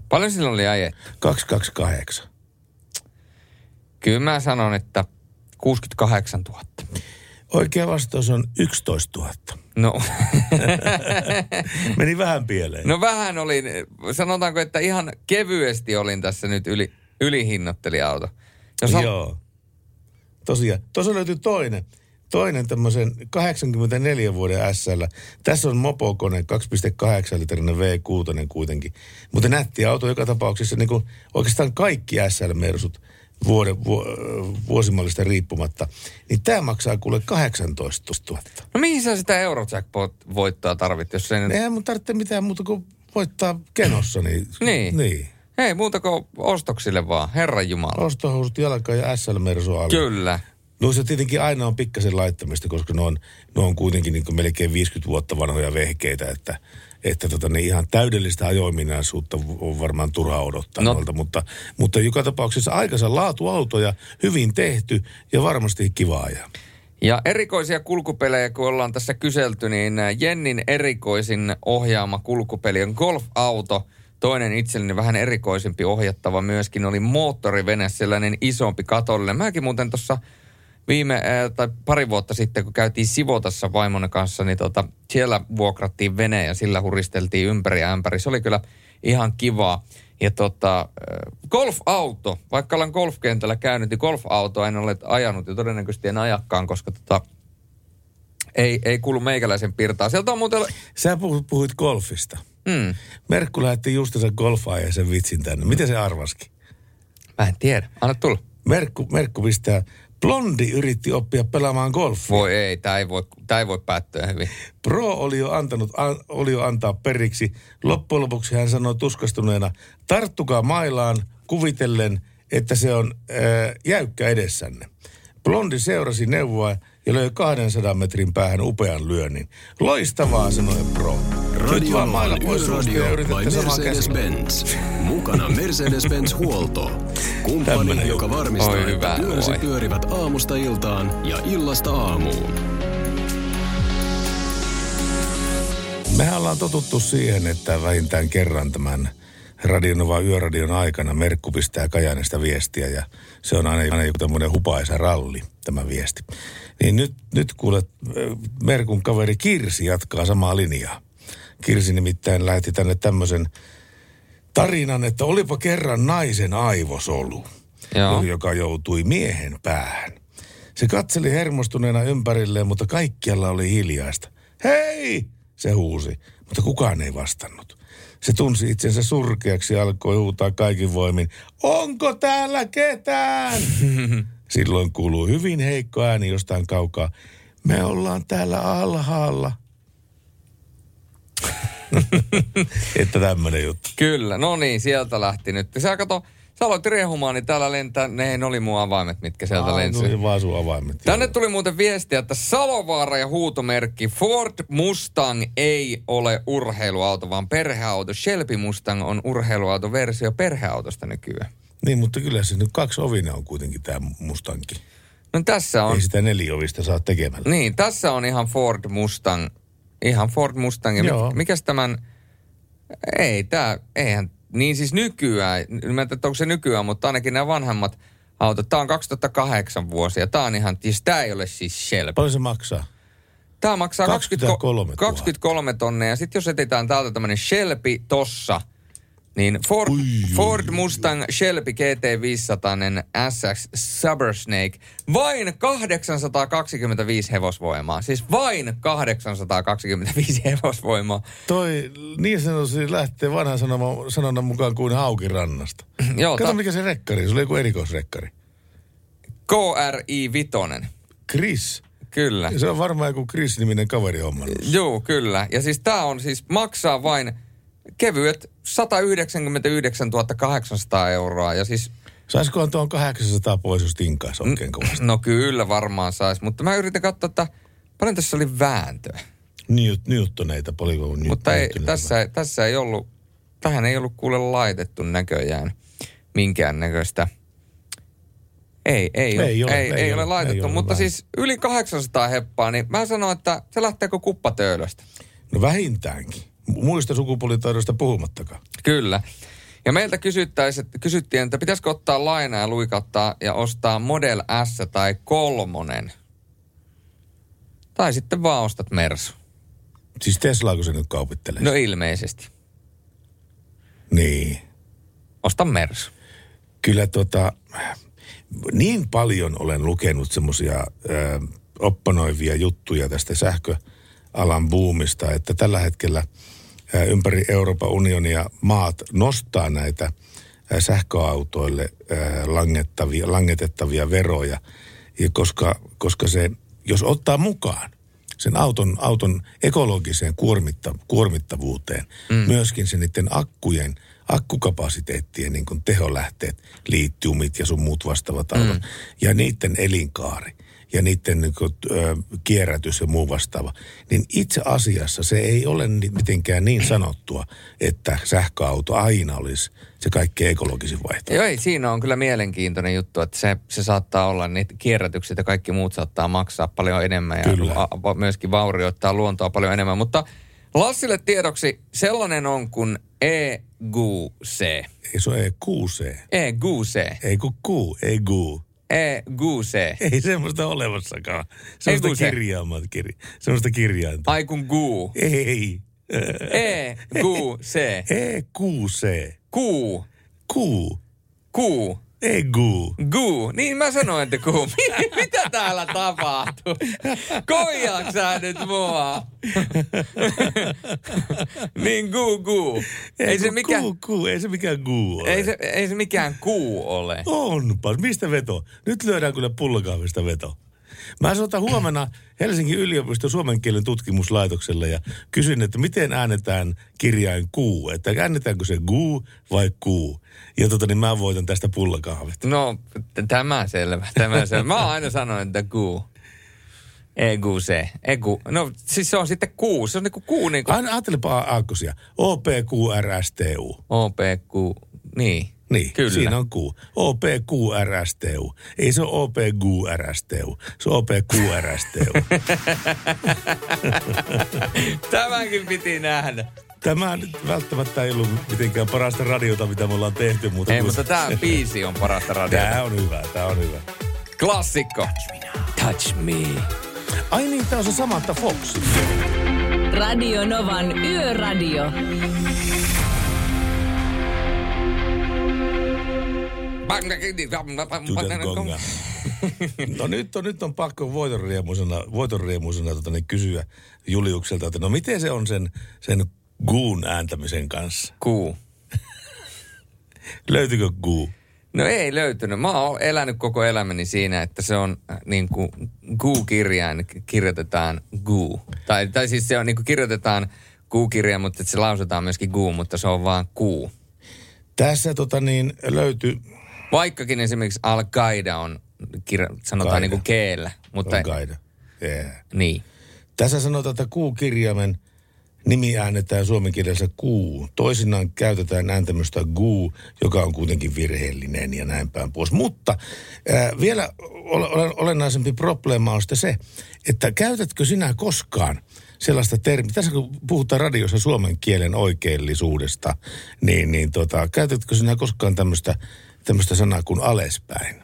Paljon sillä oli ajettu? 228. Kyllä mä sanon, että 68 000. Oikea vastaus on 11 000. No. *laughs* Meni vähän pieleen. no vähän olin, sanotaanko, että ihan kevyesti olin tässä nyt yli, ylihinnoittelijaauto. Jos hal- Joo. Tosiaan. Tuossa löytyy toinen. Toinen tämmöisen 84 vuoden SL. Tässä on mopokone, 2,8 litrinen V6 kuitenkin. Mutta nätti auto joka tapauksessa, niin kuin oikeastaan kaikki SL-mersut vuoden, vu, vuosimallista riippumatta. Niin tämä maksaa kuule 18 000. No mihin sä sitä Eurojackpot-voittoa tarvit, jos ei nyt... Eihän mun tarvitse mitään muuta kuin voittaa kenossa. Niin. Niin. niin. Ei muuta kuin ostoksille vaan, Herran Jumala. Ostohousut jalkaan ja SL-mersu alle. Kyllä. Noissa tietenkin aina on pikkasen laittamista, koska ne on, ne on kuitenkin niin kuin melkein 50 vuotta vanhoja vehkeitä, että, että tota, ne ihan täydellistä ajoiminaisuutta on varmaan turha odottaa No. no. noilta, mutta, mutta joka tapauksessa aikansa laatuautoja, hyvin tehty ja varmasti kiva ajaa. Ja erikoisia kulkupelejä, kun ollaan tässä kyselty, niin Jennin erikoisin ohjaama kulkupeli on golf-auto. Toinen itselleni vähän erikoisempi ohjattava myöskin oli moottorivene, sellainen isompi katollinen. Mäkin muuten tuossa viime, ää, tai pari vuotta sitten, kun käytiin Sivotassa vaimon kanssa, niin tota, siellä vuokrattiin vene ja sillä huristeltiin ympäri ja ämpäri. Se oli kyllä ihan kivaa. Ja tota, äh, golf-auto, vaikka olen golfkentällä käynyt, niin golf-autoa en ole ajanut ja todennäköisesti en ajakkaan, koska tota, ei, ei kuulu meikäläisen pirtaan. Sieltä on muuten... Sä puhuit, golfista. Mm. Merkku lähetti justiinsa golfaa ja sen vitsin tänne. Miten se arvaski? Mä en tiedä. Anna tulla. Merkku, Merkku pistää, blondi yritti oppia pelaamaan golfia. Voi ei, tämä ei voi, tää ei voi päättyä hyvin. Pro oli jo, antanut, an, oli jo antaa periksi. Loppujen lopuksi hän sanoi tuskastuneena, tarttukaa mailaan kuvitellen, että se on ää, jäykkä edessänne. Blondi seurasi neuvoa ja löi 200 metrin päähän upean lyönnin. Loistavaa, sanoi Pro. Nyt Radio vaan mailla pois Yöradio by. Mercedes-Benz. Mukana Mercedes-Benz Huolto. *laughs* Kumppani, Tämmönen joka varmistaa, Oi hyvä, että työsi pyörivät aamusta iltaan ja illasta aamuun. Mehän ollaan totuttu siihen, että vähintään kerran tämän Radionova yöradion aikana Merkku pistää Kajanesta viestiä ja se on aina, aina joku tämmöinen hupaisa ralli, tämä viesti. Niin nyt, nyt kuulet, Merkun kaveri Kirsi jatkaa samaa linjaa. Kirsi nimittäin lähetti tänne tämmöisen tarinan, että olipa kerran naisen aivosolu, Joo. joka joutui miehen päähän. Se katseli hermostuneena ympärilleen, mutta kaikkialla oli hiljaista. Hei! Se huusi, mutta kukaan ei vastannut. Se tunsi itsensä surkeaksi ja alkoi huutaa kaikin voimin. Onko täällä ketään? *laughs* Silloin kuuluu hyvin heikko ääni jostain kaukaa. Me ollaan täällä alhaalla. *laughs* että tämmöinen juttu. Kyllä, no niin, sieltä lähti nyt. Sä kato, sä aloit riehumaan, niin täällä lentää, ne oli mun avaimet, mitkä sieltä Aa, lensi. tuli vaan sun avaimet. Tänne tuli muuten viestiä, että Salovaara ja huutomerkki Ford Mustang ei ole urheiluauto, vaan perheauto. Shelby Mustang on urheiluautoversio perheautosta nykyään. Niin, mutta kyllä se nyt kaksi ovina on kuitenkin tämä Mustanki. No tässä on, Ei sitä neliovista saa tekemällä. niin, tässä on ihan Ford Mustang, ihan Ford Mustang. Ja Joo. mik, mikäs tämän, ei tää, eihän, niin siis nykyään, mä en tiedä, onko se nykyään, mutta ainakin nämä vanhemmat autot, tää on 2008 vuosia, tää on ihan, siis tää ei ole siis Shelby. Paljon se maksaa? Tämä maksaa 23 23, 23 tonnia. Ja sitten jos etsitään täältä tämmöinen Shelby tossa, niin Ford, Ford Mustang Shelby GT500 SX Cybersnake, vain 825 hevosvoimaa. Siis vain 825 *laughs* hevosvoimaa. Toi niin sanotusti lähtee vanhan sanoma, sanonnan mukaan kuin haukirannasta. *clears throat* Joo, Kato ta- mikä se rekkari, se oli joku erikoisrekkari. KRI Vitonen. Chris. Kyllä. Se on varmaan joku Chris-niminen kaveri hommannut. Joo, kyllä. Ja siis tämä on siis, maksaa vain kevyet 199 800 euroa. Ja siis Saisikohan tuon 800 pois, jos tinkaisi oikein kovasti? No kyllä varmaan saisi, mutta mä yritän katsoa, että paljon tässä oli vääntöä. Newtoneita, paljonko Newt, Mutta ei, tässä, tässä ei ollut, tähän ei ollut kuule laitettu näköjään minkään näköistä. Ei, ei, Ei ei, ole, ei, ei ei ole ole, laitettu, ei ole mutta siis yli 800 heppaa, niin mä sanon, että se lähteekö kuppatöölöstä. No vähintäänkin. Muista sukupuolitaidosta puhumattakaan. Kyllä. Ja meiltä kysyttiin, että pitäisikö ottaa lainaa ja luikattaa ja ostaa Model S tai kolmonen. Tai sitten vaan ostat Mersu. Siis Teslaako se nyt kaupittelee? No ilmeisesti. Niin. Osta Mersu. Kyllä tota, niin paljon olen lukenut semmoisia opponoivia juttuja tästä sähköalan buumista, että tällä hetkellä ympäri Euroopan unionia maat nostaa näitä sähköautoille langettavia, langetettavia veroja, ja koska, koska se, jos ottaa mukaan sen auton, auton ekologiseen kuormitta, kuormittavuuteen, mm. myöskin sen niiden akkujen, akkukapasiteettien niin kuin teholähteet, liittiumit ja sun muut vastaavat autot, mm. ja niiden elinkaari ja niiden niin kuin, ö, kierrätys ja muu vastaava, niin itse asiassa se ei ole mitenkään niin sanottua, että sähköauto aina olisi se kaikkein ekologisin vaihtoehto. Joo, ei, siinä on kyllä mielenkiintoinen juttu, että se, se saattaa olla, niitä kierrätykset ja kaikki muut saattaa maksaa paljon enemmän ja Kyllä. a, myöskin vaurioittaa luontoa paljon enemmän. Mutta Lassille tiedoksi sellainen on kuin EGC. Ei se ole EQC. EGC. Ei kun Q, ei GU. EGC. Ei semmoista olemassakaan. Semmoista EQC. kirjaamaa, kirja, semmoista kirjainta. Ai kun GU. Ei. EGC. EQC. Q. Q. Q. Ei GU. Gu. Niin mä sanoin, että gu. *laughs* Mitä täällä tapahtuu? Koijaaks sä nyt mua? *laughs* niin gu gu. Ei, se kun mikään, Q, Q, ei se mikään GU ole. ei, se, ei se mikään kuu ole. Onpas. Mistä veto? Nyt lyödään kyllä pullokahvista veto. Mä soitan huomenna Helsingin yliopiston suomen kielen tutkimuslaitokselle ja kysyn, että miten äänetään kirjain kuu. Että äänetäänkö se guu vai kuu. Ja tota niin mä voitan tästä pullakahvit. No, t- tämä selvä, tämä selvä. Mä aina sanoin, että kuu. Egu se. Egu. No siis se on sitten kuu. Se on niinku kuu niinku Aina ajattelepa aakkosia. O, P, Q, R, S, T, U. OPQ. Niin. Niin, Kyllä. siinä on Q. O, P, Q, R, S, T, U. Ei se ole O, P, Q, R, S, T, U. Se on O, P, Q, R, S, T, U. *laughs* Tämäkin piti nähdä. Tämä nyt välttämättä ei ollut mitenkään parasta radiota, mitä me ollaan tehty. Mutta Ei, kun- mutta tämä biisi on parasta radiota. Tää on hyvä, tää on hyvä. Klassikko. Touch me. Ai niin, tää on se Samantha Fox. Radio Novan Yöradio. No nyt on, nyt on pakko voitonriemuisena, voitonriemuisena tota, niin kysyä Juliukselta, että no miten se on sen, sen guun ääntämisen kanssa? Kuu. *laughs* Löytyykö guu? No ei löytynyt. Mä oon elänyt koko elämäni siinä, että se on äh, niin kuin Gu-kirjain kirjoitetaan Gu. Tai, tai siis se on niin kuin kirjoitetaan Gu-kirjain, mutta se lausutaan myöskin Gu, mutta se on vaan Ku. Tässä tota niin, löytyy... Vaikkakin esimerkiksi Al-Qaida on, sanotaan Qaida. niin kuin keellä. Mutta, Al-Qaida. Yeah. Niin. Tässä sanotaan, että kuukirjaimen nimi äännetään suomen kielessä kuu. Toisinaan käytetään ääntämystä guu, joka on kuitenkin virheellinen ja näin päin pois. Mutta ää, vielä ole, ole, olennaisempi probleema on sitten se, että käytätkö sinä koskaan sellaista termiä, tässä kun puhutaan radiossa suomen kielen oikeellisuudesta, niin, niin tota, käytätkö sinä koskaan tämmöistä, tämmöistä sanaa kuin alespäin?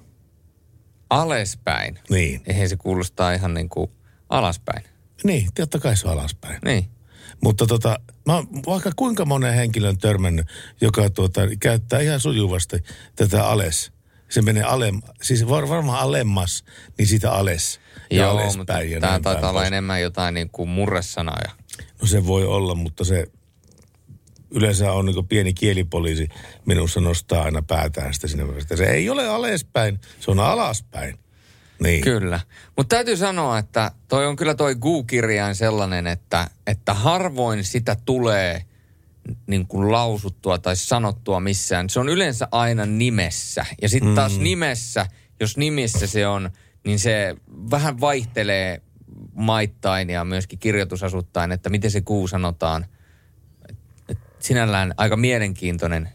Alespäin. Niin. Eihän se kuulostaa ihan niin kuin alaspäin. Niin, totta kai se on alaspäin. Niin. Mutta tota, mä oon vaikka kuinka monen henkilön törmännyt, joka tuota, käyttää ihan sujuvasti tätä ales. Se menee alem, siis var, varmaan alemmas, niin sitä ales. Ja Joo, mutta alespäin ja tämä taitaa olla pois. enemmän jotain niin kuin murresanoja. No se voi olla, mutta se yleensä on niin pieni kielipoliisi minussa nostaa aina päätään sitä sinne. että Se ei ole alespäin, se on alaspäin. Niin. Kyllä. Mutta täytyy sanoa, että toi on kyllä toi Guu-kirjain sellainen, että, että harvoin sitä tulee niin kuin lausuttua tai sanottua missään. Se on yleensä aina nimessä. Ja sitten taas Mm. nimessä, jos nimissä se on, niin se vähän vaihtelee maittain ja myöskin kirjoitusasuttain, että miten se kuu sanotaan. Sinällään aika mielenkiintoinen,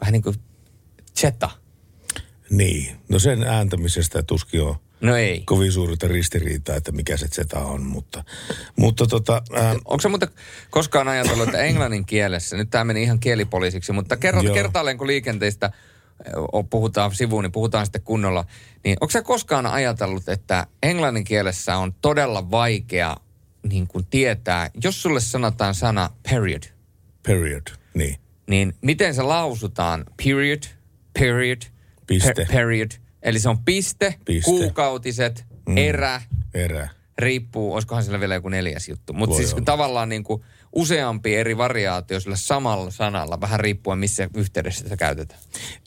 vähän niin kuin cheta. Niin. No sen ääntämisestä tuskin on No ei. kovin suurta ristiriitaa, että mikä se zeta on, mutta, mutta tota, ää, Onko se muuten koskaan ajatellut, että englannin kielessä, nyt tämä meni ihan kielipoliisiksi, mutta kerrot Joo. kertaalleen, kun liikenteistä ö, puhutaan sivuun, niin puhutaan sitten kunnolla. Niin onko sä koskaan ajatellut, että englannin kielessä on todella vaikea niin kuin tietää, jos sulle sanotaan sana period, period, niin. niin miten se lausutaan period, period, Piste. per- period. Eli se on piste, Piste. kuukautiset, mm. erä, Erä. Riippuu, olisikohan sillä vielä joku neljäs juttu. Mutta siis olla. tavallaan niin kuin useampi eri variaatio sillä samalla sanalla, vähän riippuen missä yhteydessä sitä käytetään.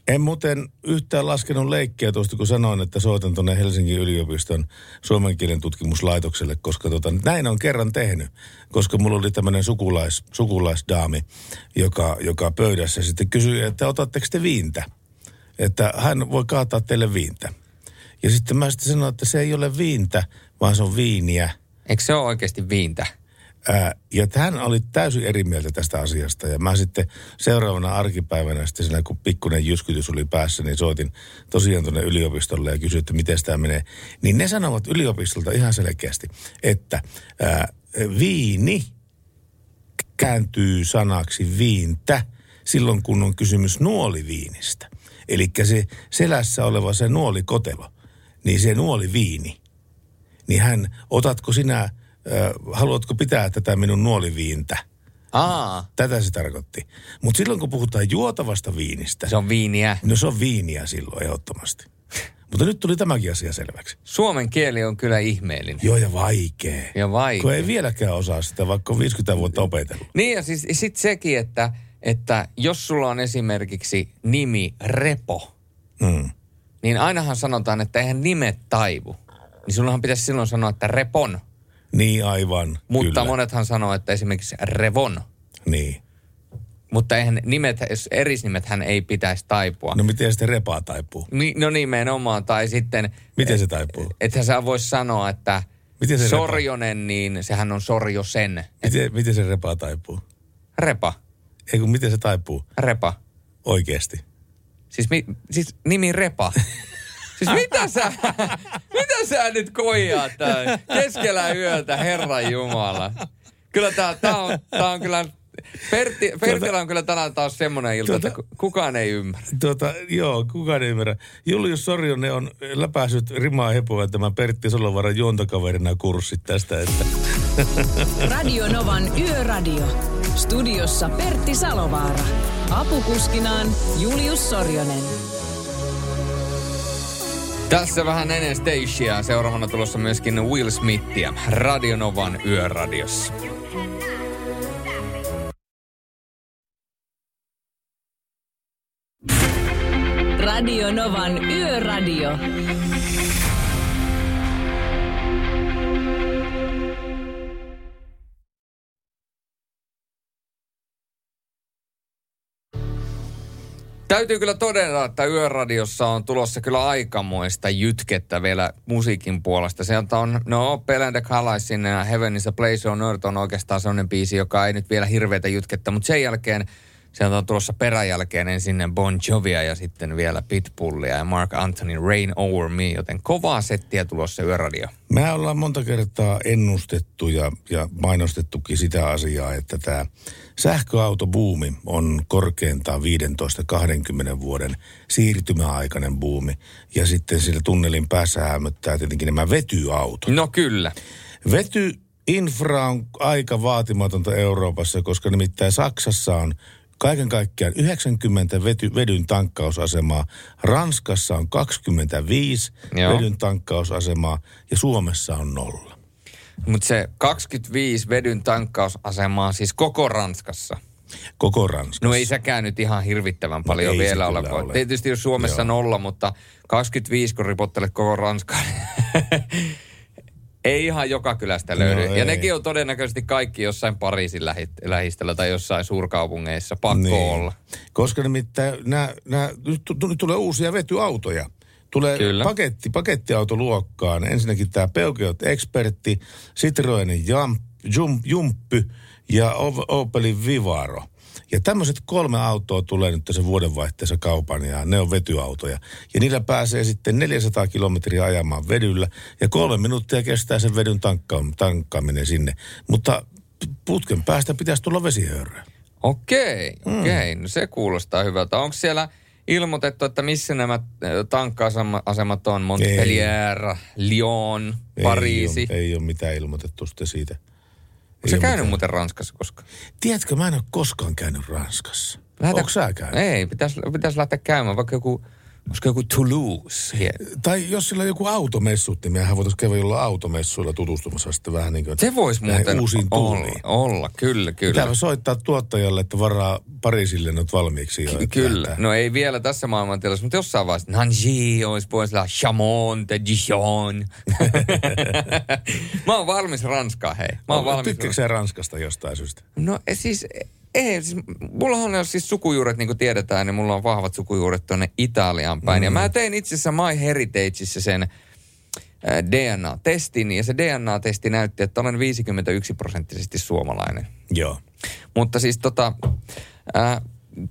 En muuten yhtään laskenut leikkiä tuosta, kun sanoin, että soitan tuonne Helsingin yliopiston suomen kielen tutkimuslaitokselle, koska tota, näin on kerran tehnyt. Koska mulla oli tämmöinen sukulais, sukulaisdaami, joka, joka pöydässä sitten kysyi, että otatteko te viintä? Että hän voi kaataa teille viintä. Ja sitten mä sitten sanoin, että se ei ole viintä, vaan se on viiniä. Eikö se ole oikeasti viintä? Ää, ja hän oli täysin eri mieltä tästä asiasta. Ja mä sitten seuraavana arkipäivänä sitten siinä, kun pikkuinen jyskytys oli päässä, niin soitin tosiaan tuonne yliopistolle ja kysyin, että miten tämä menee. Niin ne sanovat yliopistolta ihan selkeästi, että ää, viini kääntyy sanaksi viintä silloin, kun on kysymys nuoliviinistä. Eli se selässä oleva se nuolikotelo, niin se nuoliviini. Niin hän, otatko sinä, äh, haluatko pitää tätä minun nuoliviintä? Aa, Tätä se tarkoitti. Mutta silloin, kun puhutaan juotavasta viinistä, se on viiniä. no se on viiniä silloin ehdottomasti. Mutta nyt tuli tämäkin asia selväksi. Suomen kieli on kyllä ihmeellinen. Joo, ja vaikea. Ja vaikea. Kun ei vieläkään osaa sitä, vaikka on 50 vuotta opetellut. Niin ja siis sit sekin, että, että jos sulla on esimerkiksi nimi Repo, Mm. niin ainahan sanotaan, että eihän nimet taivu. Niin sullahan pitäisi silloin sanoa, että Repon. Niin aivan, Mutta kyllä. monethan sanoo, että esimerkiksi Revon. Niin. Mutta eihän nimet, jos erisnimet hän ei pitäisi taipua. No miten sitten repaa taipuu? Ni, no nimenomaan, tai sitten... Miten se taipuu? Ethän sä vois sanoa, että Miten se Sorjonen, niin sehän on Sorjosen. Miten, miten se repaa taipuu? Repa, Ei kun miten se taipuu Repa. oikeasti? Siis, mi, siis nimi Repa. *laughs* Siis mitä sä, *laughs* mitä sä nyt koijaat tää keskellä yötä, Herran Jumala? Kyllä tää, tää, on, tää on kyllä, Pertti, Pertillä on kyllä tänään taas semmoinen ilta, että ku- kukaan ei ymmärrä. Tuota, joo, kukaan ei ymmärrä. Julius Sorjonen on läpäisyt rimaa hepoa tämän Pertti Solovaaran juontokaverina kurssit tästä, että *laughs* Radio Novan Yöradio. Studiossa Pertti Salovaara. Apukuskinaan Julius Sorjonen. Tässä vähän Stacia. Seuraavana tulossa myöskin Will Smithia Radionovan yöradiossa. Radio Novan Yöradio. Täytyy kyllä todeta, että Yöradiossa on tulossa kyllä aikamoista jytkettä vielä musiikin puolesta. Sieltä on, no, Pelen the Calaisin Heaven is a Place on Earth on oikeastaan sellainen biisi, joka ei nyt vielä hirveätä jytkettä, mutta sen jälkeen sieltä on tulossa peräjälkeen ensin Bon Jovia ja sitten vielä Pitbullia ja Mark Anthony Rain Over Me, joten kovaa settiä tulossa Yöradio. Me ollaan monta kertaa ennustettu ja, ja mainostettukin sitä asiaa, että tämä sähköautobuumi on korkeintaan 15-20 vuoden siirtymäaikainen buumi. Ja sitten sillä tunnelin päässä hämöttää tietenkin nämä vetyautot. No kyllä. Vety infra on aika vaatimatonta Euroopassa, koska nimittäin Saksassa on kaiken kaikkiaan 90 vety, vedyn tankkausasemaa. Ranskassa on 25 Joo. vedyn tankkausasemaa ja Suomessa on nolla. Mutta se 25 vedyn tankkausasemaa siis koko Ranskassa. Koko Ranskassa. No ei sekään nyt ihan hirvittävän paljon ei se vielä ole. ole. Tietysti jos Suomessa Joo. nolla, mutta 25 kun ripottelet koko Ranskaan. *laughs* ei ihan joka kylästä löydy. No ja ei. nekin on todennäköisesti kaikki jossain Pariisin lähi- lähistöllä tai jossain suurkaupungeissa. Pakko niin. olla. Koska nimittäin nää, nää, nyt, tu- nyt tulee uusia vetyautoja. Tulee Kyllä. paketti, pakettiautoluokkaan. Ensinnäkin tämä Peugeot Expertti, Citroenin Jump, Jump, Jumpy ja Opelin Vivaro. Ja tämmöiset kolme autoa tulee nyt tässä vuodenvaihteessa kaupan ja ne on vetyautoja. Ja niillä pääsee sitten 400 kilometriä ajamaan vedyllä ja kolme minuuttia kestää sen vedyn tankka- tankkaaminen sinne. Mutta putken päästä pitäisi tulla vesihöyryä. Okei, Mm. okei. No se kuulostaa hyvältä. Onko siellä ilmoitettu, että missä nämä äh, tankka-asemat on? Montpellier, Lyon, Pariisi. Ei ole, ei ole mitään ilmoitettu sitten siitä. Onko se ole käynyt mitään. muuten Ranskassa koskaan? Tiedätkö, mä en ole koskaan käynyt Ranskassa. Lähetä- Onko sä käynyt? Ei, pitäisi pitäis lähteä käymään. Vaikka joku, olisiko joku Toulouse? Tai jos sillä on joku automessut, niin mehän voitaisiin käydä jollain automessuilla tutustumassa sitten vähän niin kuin Se voisi muuten uusiin olla, olla, kyllä, kyllä. Pitää soittaa tuottajalle, että varaa Pariisille nyt valmiiksi jo. että Kyllä. lähdetään. No ei vielä tässä maailmantilassa, mutta jossain vaiheessa Nanji olisi pois lähteä Chamon tai Dijon. *laughs* Mä oon valmis Ranskaa, hei. Mä oon valmis. Tykkääkö Ranskasta jostain syystä? No e, siis, ei, siis mullahan on siis sukujuuret, niin kuin tiedetään, niin mulla on vahvat sukujuuret tuonne Italiaan päin. Mm. Ja mä tein itse asiassa My Heritageissa sen äh, DNA-testin, ja se DNA-testi näytti, että olen 51 prosenttisesti suomalainen. Joo. Mutta siis tota, äh,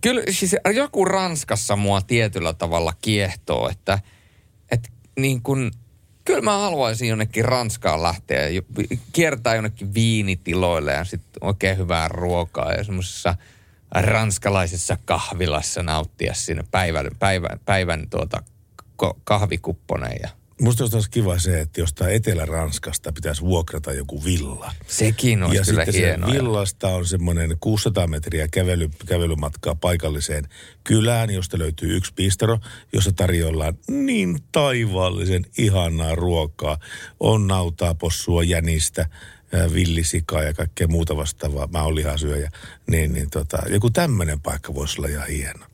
kyllä siis joku Ranskassa mua tietyllä tavalla kiehtoo, että et niin kun, kyllä mä haluaisin jonnekin Ranskaan lähteä kiertää jonnekin viinitiloille ja sitten oikein hyvää ruokaa ja semmoisessa ranskalaisessa kahvilassa nauttia siinä päivän, päivän, päivän tuota ko- kahvikupponen ja Musta olisi kiva se, että jostain Etelä-Ranskasta pitäisi vuokrata joku villa. sekin olisi ja kyllä sitten hienoa. villasta on semmoinen 600 metriä kävely, kävelymatkaa paikalliseen kylään, josta löytyy yksi pistero, jossa tarjoillaan niin taivaallisen ihanaa ruokaa. On nautaa, possua, jänistä, ää, villisikaa ja kaikkea muuta vastaavaa. Mä oon lihasyöjä. Niin, niin tota, joku tämmöinen paikka voisi olla ihan hieno.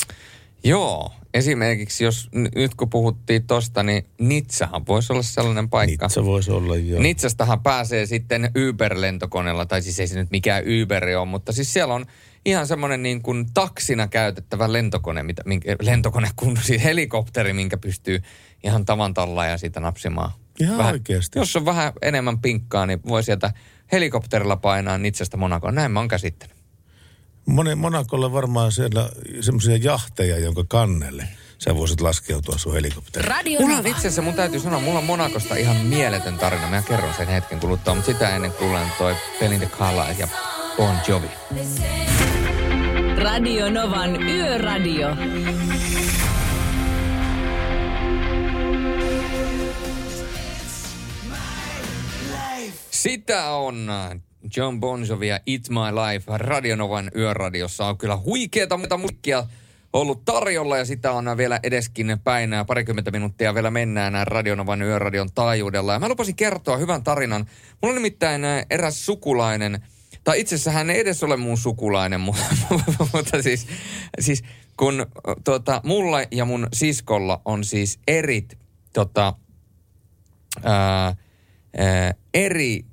Joo, esimerkiksi jos nyt kun puhuttiin tosta, niin Nitsahan voisi olla sellainen paikka. Se voisi olla jo. Nitsastahan pääsee sitten Uber-lentokoneella, tai siis ei se nyt mikään Uber ole, mutta siis siellä on ihan semmoinen niin kuin taksina käytettävä lentokone, mitä, minkä, lentokone kun siis helikopteri, minkä pystyy ihan tavan ja siitä napsimaan. Ihan vähän, oikeasti. Jos on vähän enemmän pinkkaa, niin voi sieltä helikopterilla painaa Nitsasta Monakoon. Näin mä oon käsittänyt. Monen Monakolla varmaan siellä semmoisia jahteja, jonka kannelle sä voisit laskeutua sun helikopteriin. Radio Mulla on Nova. itse asiassa, mun täytyy sanoa, mulla on Monakosta ihan mieletön tarina. Mä kerron sen hetken kuluttua, mutta sitä ennen kuulen toi Belinda Carlisle ja Bon Jovi. Radio Novan Yöradio. Sitä on John Bon Jovi ja It's My Life Radionovan yöradiossa. On kyllä huikeeta muuta musiikkia ollut tarjolla ja sitä on vielä edeskin päin. Parikymmentä minuuttia vielä mennään Radionovan yöradion taajuudella. Ja mä lupasin kertoa hyvän tarinan. Mulla on nimittäin eräs sukulainen, tai itse asiassa hän ei edes ole mun sukulainen, *laughs* mutta, mutta siis, siis kun tuota, mulla ja mun siskolla on siis eri tota, ää, ää, eri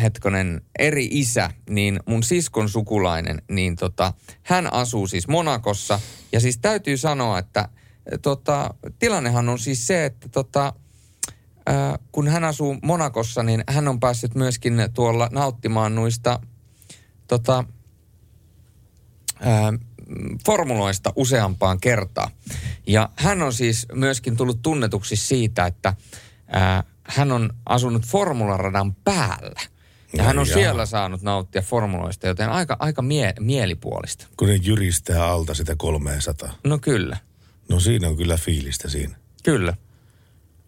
hetkonen, eri isä, niin mun siskon sukulainen, niin tota, hän asuu siis Monakossa. Ja siis täytyy sanoa, että tota, tilannehan on siis se, että tota, ää, kun hän asuu Monakossa, niin hän on päässyt myöskin tuolla nauttimaan noista tota, ää, formuloista useampaan kertaan. Ja hän on siis myöskin tullut tunnetuksi siitä, että ää, hän on asunut formularadan päällä. Ja hän on jaa. siellä saanut nauttia formuloista, joten aika, aika mie, mielipuolista. Kun ne jyristää alta sitä 300. No kyllä, No siinä on kyllä fiilistä siinä. kyllä.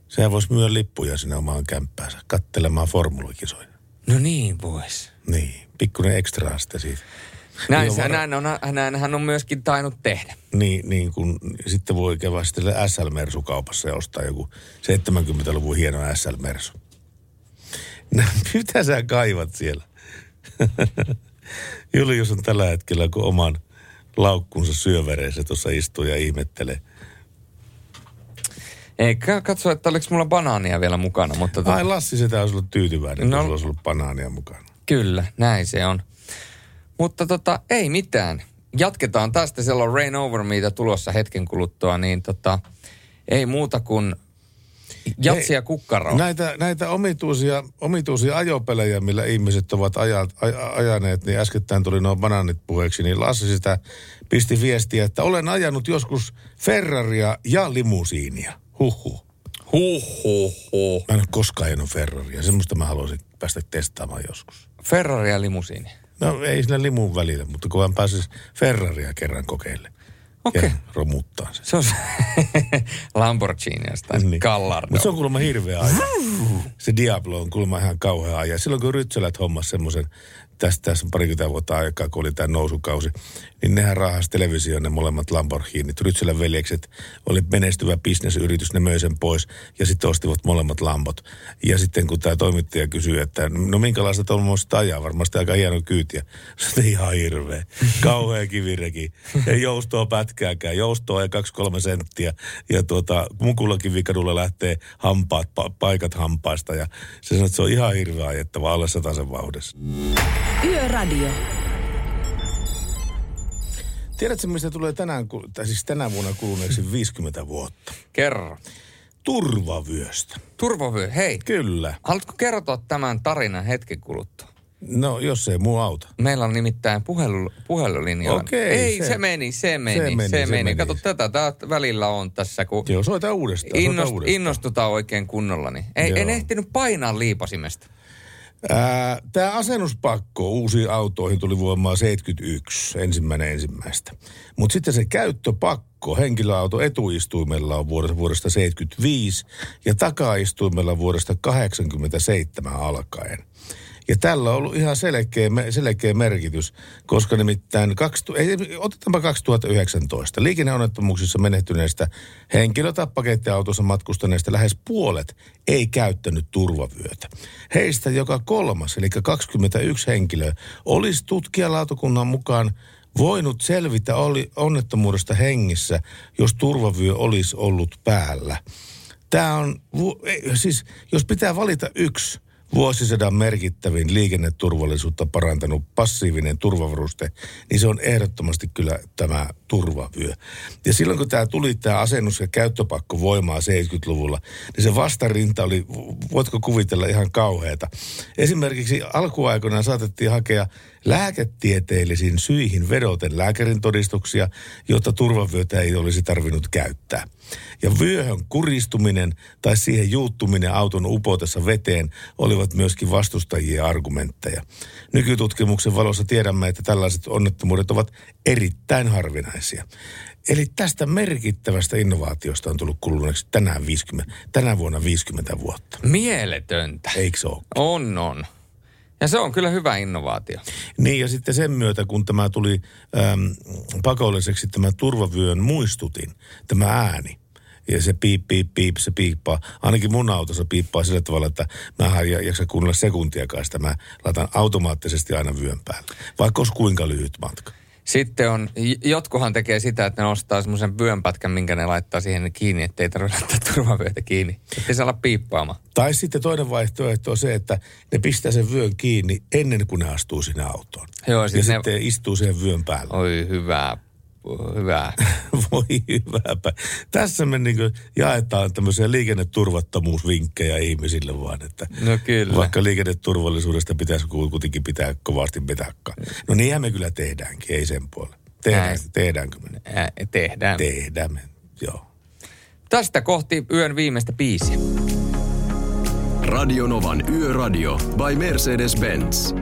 Sehän voisi myydä lippuja sinne omaan kämppäänsä, kattelemaan formulakisoja. No niin vois. Niin, pikkuinen ekstra sitten siitä. Näin, Niin se, on näin, on, näin hän on myöskin tainnut tehdä. Niin, niin kun sitten voi käydä sitten SL-mersu kaupassa ja ostaa joku 70-luvun hieno SL-mersu. *laughs* Mitä sä kaivat siellä? *laughs* Julius on tällä hetkellä kun oman laukkunsa syövereissä tuossa istuu ja ihmettelee. Eikä katso, että oliko mulla banaania vielä mukana, mutta tota, Ai Lassi, sitä olisi ollut tyytyväinen, No. no. kun sulla olisi ollut banaania mukana. kyllä, näin se on. Mutta tota, ei mitään. Jatketaan tästä, siellä on Rain Over Meitä tulossa hetken kuluttua, niin tota, ei muuta kuin jatsia kukkaroa. Näitä, näitä omituisia, omituisia ajopelejä, millä ihmiset ovat ajat, aj, ajaneet, niin äskettäin tuli nuo banaanit puheeksi, niin Lassi sitä pisti viestiä, että olen ajanut joskus Ferraria ja limusiinia. Huhhuh. Huh, huh, huh. Mä en ole koskaan ajanut Ferraria. Semmoista mä haluaisin päästä testaamaan joskus. Ferrari ja limusiini. No ei siinä limuun välillä, mutta kun hän pääsisi Ferraria kerran kokeille. Okei. Ja romuttaa sen. Se on *laughs* Lamborghini tai niin. Gallardo. Mutta se on kuulemma hirveä aja. Se Diablo on kuulemma ihan kauhea aja. Silloin kun Rytsälät hommas semmoisen, tästä tässä on parikymmentä vuotta aikaa, kun oli tämä nousukausi, niin nehän raahasi televisioon ne molemmat Lamborghinit. Rytsälän veljekset oli menestyvä bisnesyritys, ne möi sen pois ja sitten ostivat molemmat Lambot. Ja sitten kun tämä toimittaja kysyi, että no minkälaista tuommoista ajaa, varmasti aika hieno kyytiä. *laughs* Se oli ihan hirveä. Kauhea kivireki. Ei joustoa pätkääkään. Joustoa kaksi kolme senttiä. Ja tuota, Mukulakin lähtee hampaat, pa- paikat hampaista. Ja se sanoi, että se on ihan hirveä ajettava alle sataisen vauhdissa. Yöradio. Tiedätkö, mistä tulee tänään, tai siis tänä vuonna kuluneeksi 50 vuotta? Kerro. Turvavyöstä. Turvavyö, hei. Kyllä. Haluatko kertoa tämän tarinan hetken kuluttua? No, jos ei muu auta. Meillä on nimittäin puhelu, puhelulinjoilla. Okei, Ei, se, se- meni, se meni, se meni, meni. se meni. meni. Kato, tätä tää välillä on tässä, kun Joo, soita uudestaan. soita innost, uudestaan. innostutaan oikein kunnolla. Niin. Ei, en Joo. ehtinyt painaa liipasimesta. Tämä asennuspakko uusiin autoihin tuli voimaan 71, ensimmäinen ensimmäistä. Mutta sitten se käyttöpakko henkilöauto etuistuimella on vuodesta, vuodesta 75 ja takaistuimella vuodesta 87 alkaen. Ja tällä on ollut ihan selkeä, selkeä merkitys, koska nimittäin, 2000, ei, otetaanpa 2019, liikenneonnettomuuksissa menehtyneistä henkilötappakeittiautossa matkustaneista lähes puolet ei käyttänyt turvavyötä. Heistä joka kolmas, eli 21 henkilöä, olisi tutkijalautakunnan mukaan voinut selvitä oli onnettomuudesta hengissä, jos turvavyö olisi ollut päällä. Tämä on, siis jos pitää valita yksi vuosisadan merkittävin liikenneturvallisuutta parantanut passiivinen turvavaruste, niin se on ehdottomasti kyllä tämä turvavyö. Ja silloin kun tämä tuli tämä asennus- ja käyttöpakko voimaa 70-luvulla, niin se vastarinta oli, voitko kuvitella, ihan kauheata. Esimerkiksi alkuaikoina saatettiin hakea lääketieteellisiin syihin vedoten lääkärin todistuksia, jotta turvavyötä ei olisi tarvinnut käyttää. Ja vyöhön kuristuminen tai siihen juuttuminen auton upotessa veteen olivat myöskin vastustajien argumentteja. Nykytutkimuksen valossa tiedämme, että tällaiset onnettomuudet ovat erittäin harvinaisia. Eli tästä merkittävästä innovaatiosta on tullut kuluneeksi tänään, 50, tänä vuonna 50 vuotta. Mieletöntä. Eikö se ole? On, on. Ja se on kyllä hyvä innovaatio. Niin ja sitten sen myötä, kun tämä tuli äm, pakolliseksi tämä turvavyön muistutin, tämä ääni, ja se piip, piip, piip, se piippaa. Ainakin mun autossa piippaa sillä tavalla, että mä en ja- jaksa kuunnella sekuntiakaan sitä. Mä laitan automaattisesti aina vyön päälle. Vaikka olisi kuinka lyhyt matka. Sitten on, jotkuhan tekee sitä, että ne ostaa semmoisen vyönpätkän, minkä ne laittaa siihen kiinni, ettei tarvitse laittaa turvavyötä kiinni. Ettei se olla piippaamaan. Tai sitten toinen vaihtoehto on se, että ne pistää sen vyön kiinni ennen kuin ne astuu sinne autoon. Joo, ja siis ne- sitten istuu siihen vyön päälle. Oi hyvää, hyvää. *laughs* Voi hyväpä. Tässä me niin jaetaan tämmöisiä liikenneturvattomuusvinkkejä ihmisille vaan, että No kyllä. vaikka liikenneturvallisuudesta pitäisi kuitenkin pitää kovasti petakkaa. No niinhän me kyllä tehdäänkin, ei sen puolelle. Tehdään, tehdäänkö me? Ää, tehdään. Tehdään me, joo. Tästä kohti yön viimeistä biisiä. Radionovan Yöradio by Mercedes-Benz.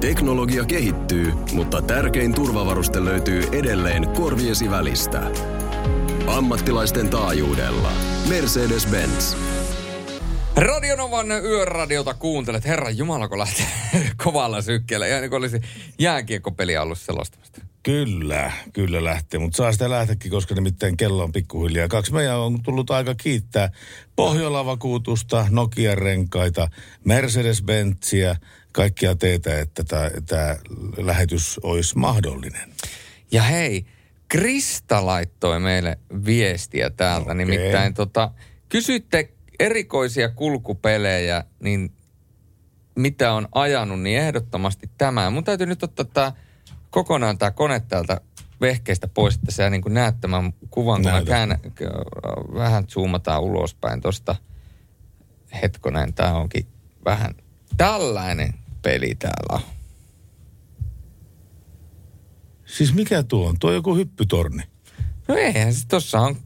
Teknologia kehittyy, mutta tärkein turvavaruste löytyy edelleen korviesi välistä. Ammattilaisten taajuudella. Mercedes-Benz. Radionovan yöradiota kuuntelet. Herran Jumala, kun lähtee *laughs* kovalla sykkeellä. Ihan niin kuin olisi jääkiekkopeliä ollut selostamasta. Kyllä, kyllä lähtee, mutta saa sitä lähteäkin, koska nimittäin kello on pikkuhiljaa. Kaksi meidän on tullut aika kiittää Pohjola-vakuutusta, Nokia-renkaita, Mercedes-Benzia, kaikkia teitä, että tämä lähetys olisi mahdollinen. Ja hei, Krista laittoi meille viestiä täältä. Okei. Nimittäin tota, kysytte erikoisia kulkupelejä, niin mitä on ajanut, niin ehdottomasti tämä. Mun täytyy nyt ottaa tää, kokonaan tämä kone täältä vehkeistä pois, että sä niin näet tämän kuvan, kun mä käännän, vähän zoomataan ulospäin tosta. Hetkonen, tää onkin vähän tällainen peli täällä on. Siis mikä tuo on? Tuo on joku hyppytorni. No eihän se, tossahan,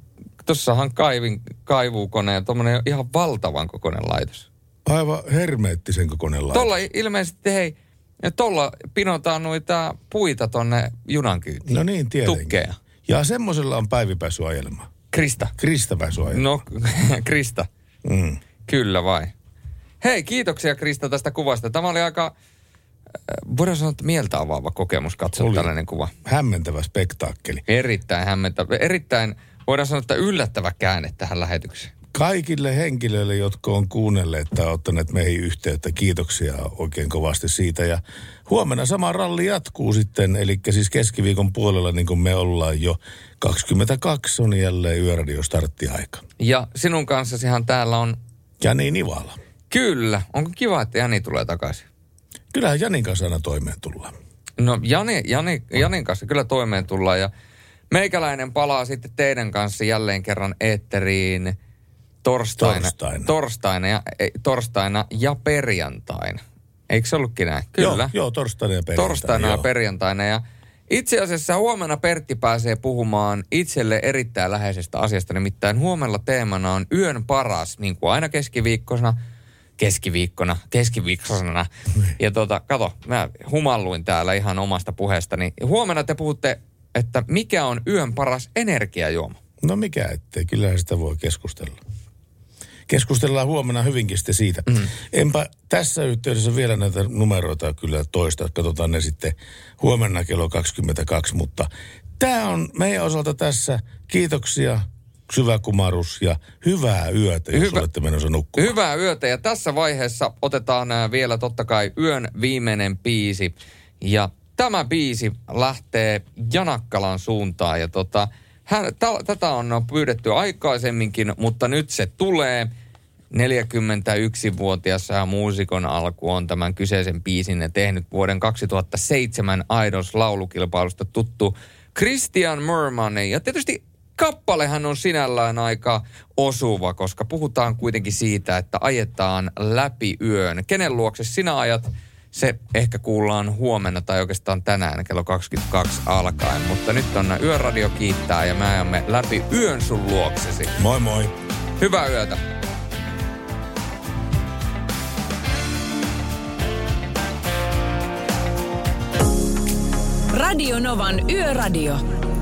tossahan kaivin, kaivuukone ja tommonen ihan valtavan kokoinen laitos. Aivan hermeettisen kokoinen laitos. Tolla ilmeisesti, hei, ja tolla pinotaan noita puita tonne junan kyytiin. No niin, tietenkin. Tukkeja. Ja semmoisella on Päivi päässyt ajelemaan. Krista. Krista päässyt ajelemaan. No, *laughs* Krista. Mm. Kyllä vai. Hei, kiitoksia Krista tästä kuvasta. Tämä oli aika, äh, voidaan sanoa, että mieltä avaava kokemus katsoa Oli. tällainen kuva. Hämmentävä spektaakkeli. Erittäin hämmentävä, erittäin, voidaan sanoa, että yllättävä käänne tähän lähetykseen. Kaikille henkilöille, jotka on kuunnelleet tai ottaneet meihin yhteyttä, kiitoksia oikein kovasti siitä. Ja huomenna sama ralli jatkuu sitten, eli siis keskiviikon puolella, niin kuin me ollaan jo 22 on jälleen Yöradio starttiaika. Ja sinun kanssasihan täällä on, Jani Nivala. Kyllä, onko kiva, että Jani tulee takaisin? Kyllähän Janin kanssa aina toimeen tullaan. No Jani, Jani, Janin kanssa kyllä toimeen tullaan ja meikäläinen palaa sitten teidän kanssa jälleen kerran eetteriin torstaina, Torstaina. torstaina, ja, ei, torstaina ja perjantaina. Eikö se ollutkin näin? Kyllä. Joo, joo torstaina ja perjantaina. torstaina ja joo. perjantaina. Ja itse asiassa huomenna Pertti pääsee puhumaan itselle erittäin läheisestä asiasta. Nimittäin huomenna teemana on yön paras, niin kuin aina keskiviikkona. Keskiviikkona, keskiviikkona. Ja tota, kato, mä humalluin täällä ihan omasta puheestani. Huomenna te puhutte, että mikä on yön paras energiajuoma. No mikä ettei, kyllähän sitä voi keskustella. Keskustellaan huomenna hyvinkin sitten siitä. Mm. Enpä tässä yhteydessä vielä näitä numeroita kyllä toista. Katsotaan ne sitten huomenna kello 22. Mutta tämä on meidän osalta tässä. Kiitoksia, syvä kumarus ja hyvää yötä, jos Hyvä- olette menossa nukkumaan. Hyvää yötä ja tässä vaiheessa otetaan vielä totta kai yön viimeinen biisi. Ja tämä biisi lähtee Janakkalan suuntaan ja tota, hän, tä, tätä on pyydetty aikaisemminkin, mutta nyt se tulee. 41-vuotias muusikon alku on tämän kyseisen biisin tehnyt vuoden 2007 Aidos laulukilpailusta tuttu Christian Merman. Ja tietysti kappalehan on sinällään aika osuva, koska puhutaan kuitenkin siitä, että ajetaan läpi yön. Kenen luokse sinä ajat? Se ehkä kuullaan huomenna tai oikeastaan tänään kello 22 alkaen. Mutta nyt on Yöradio kiittää ja me ajamme läpi yön sun luoksesi. Moi moi. Hyvää yötä. Radio Novan Yöradio.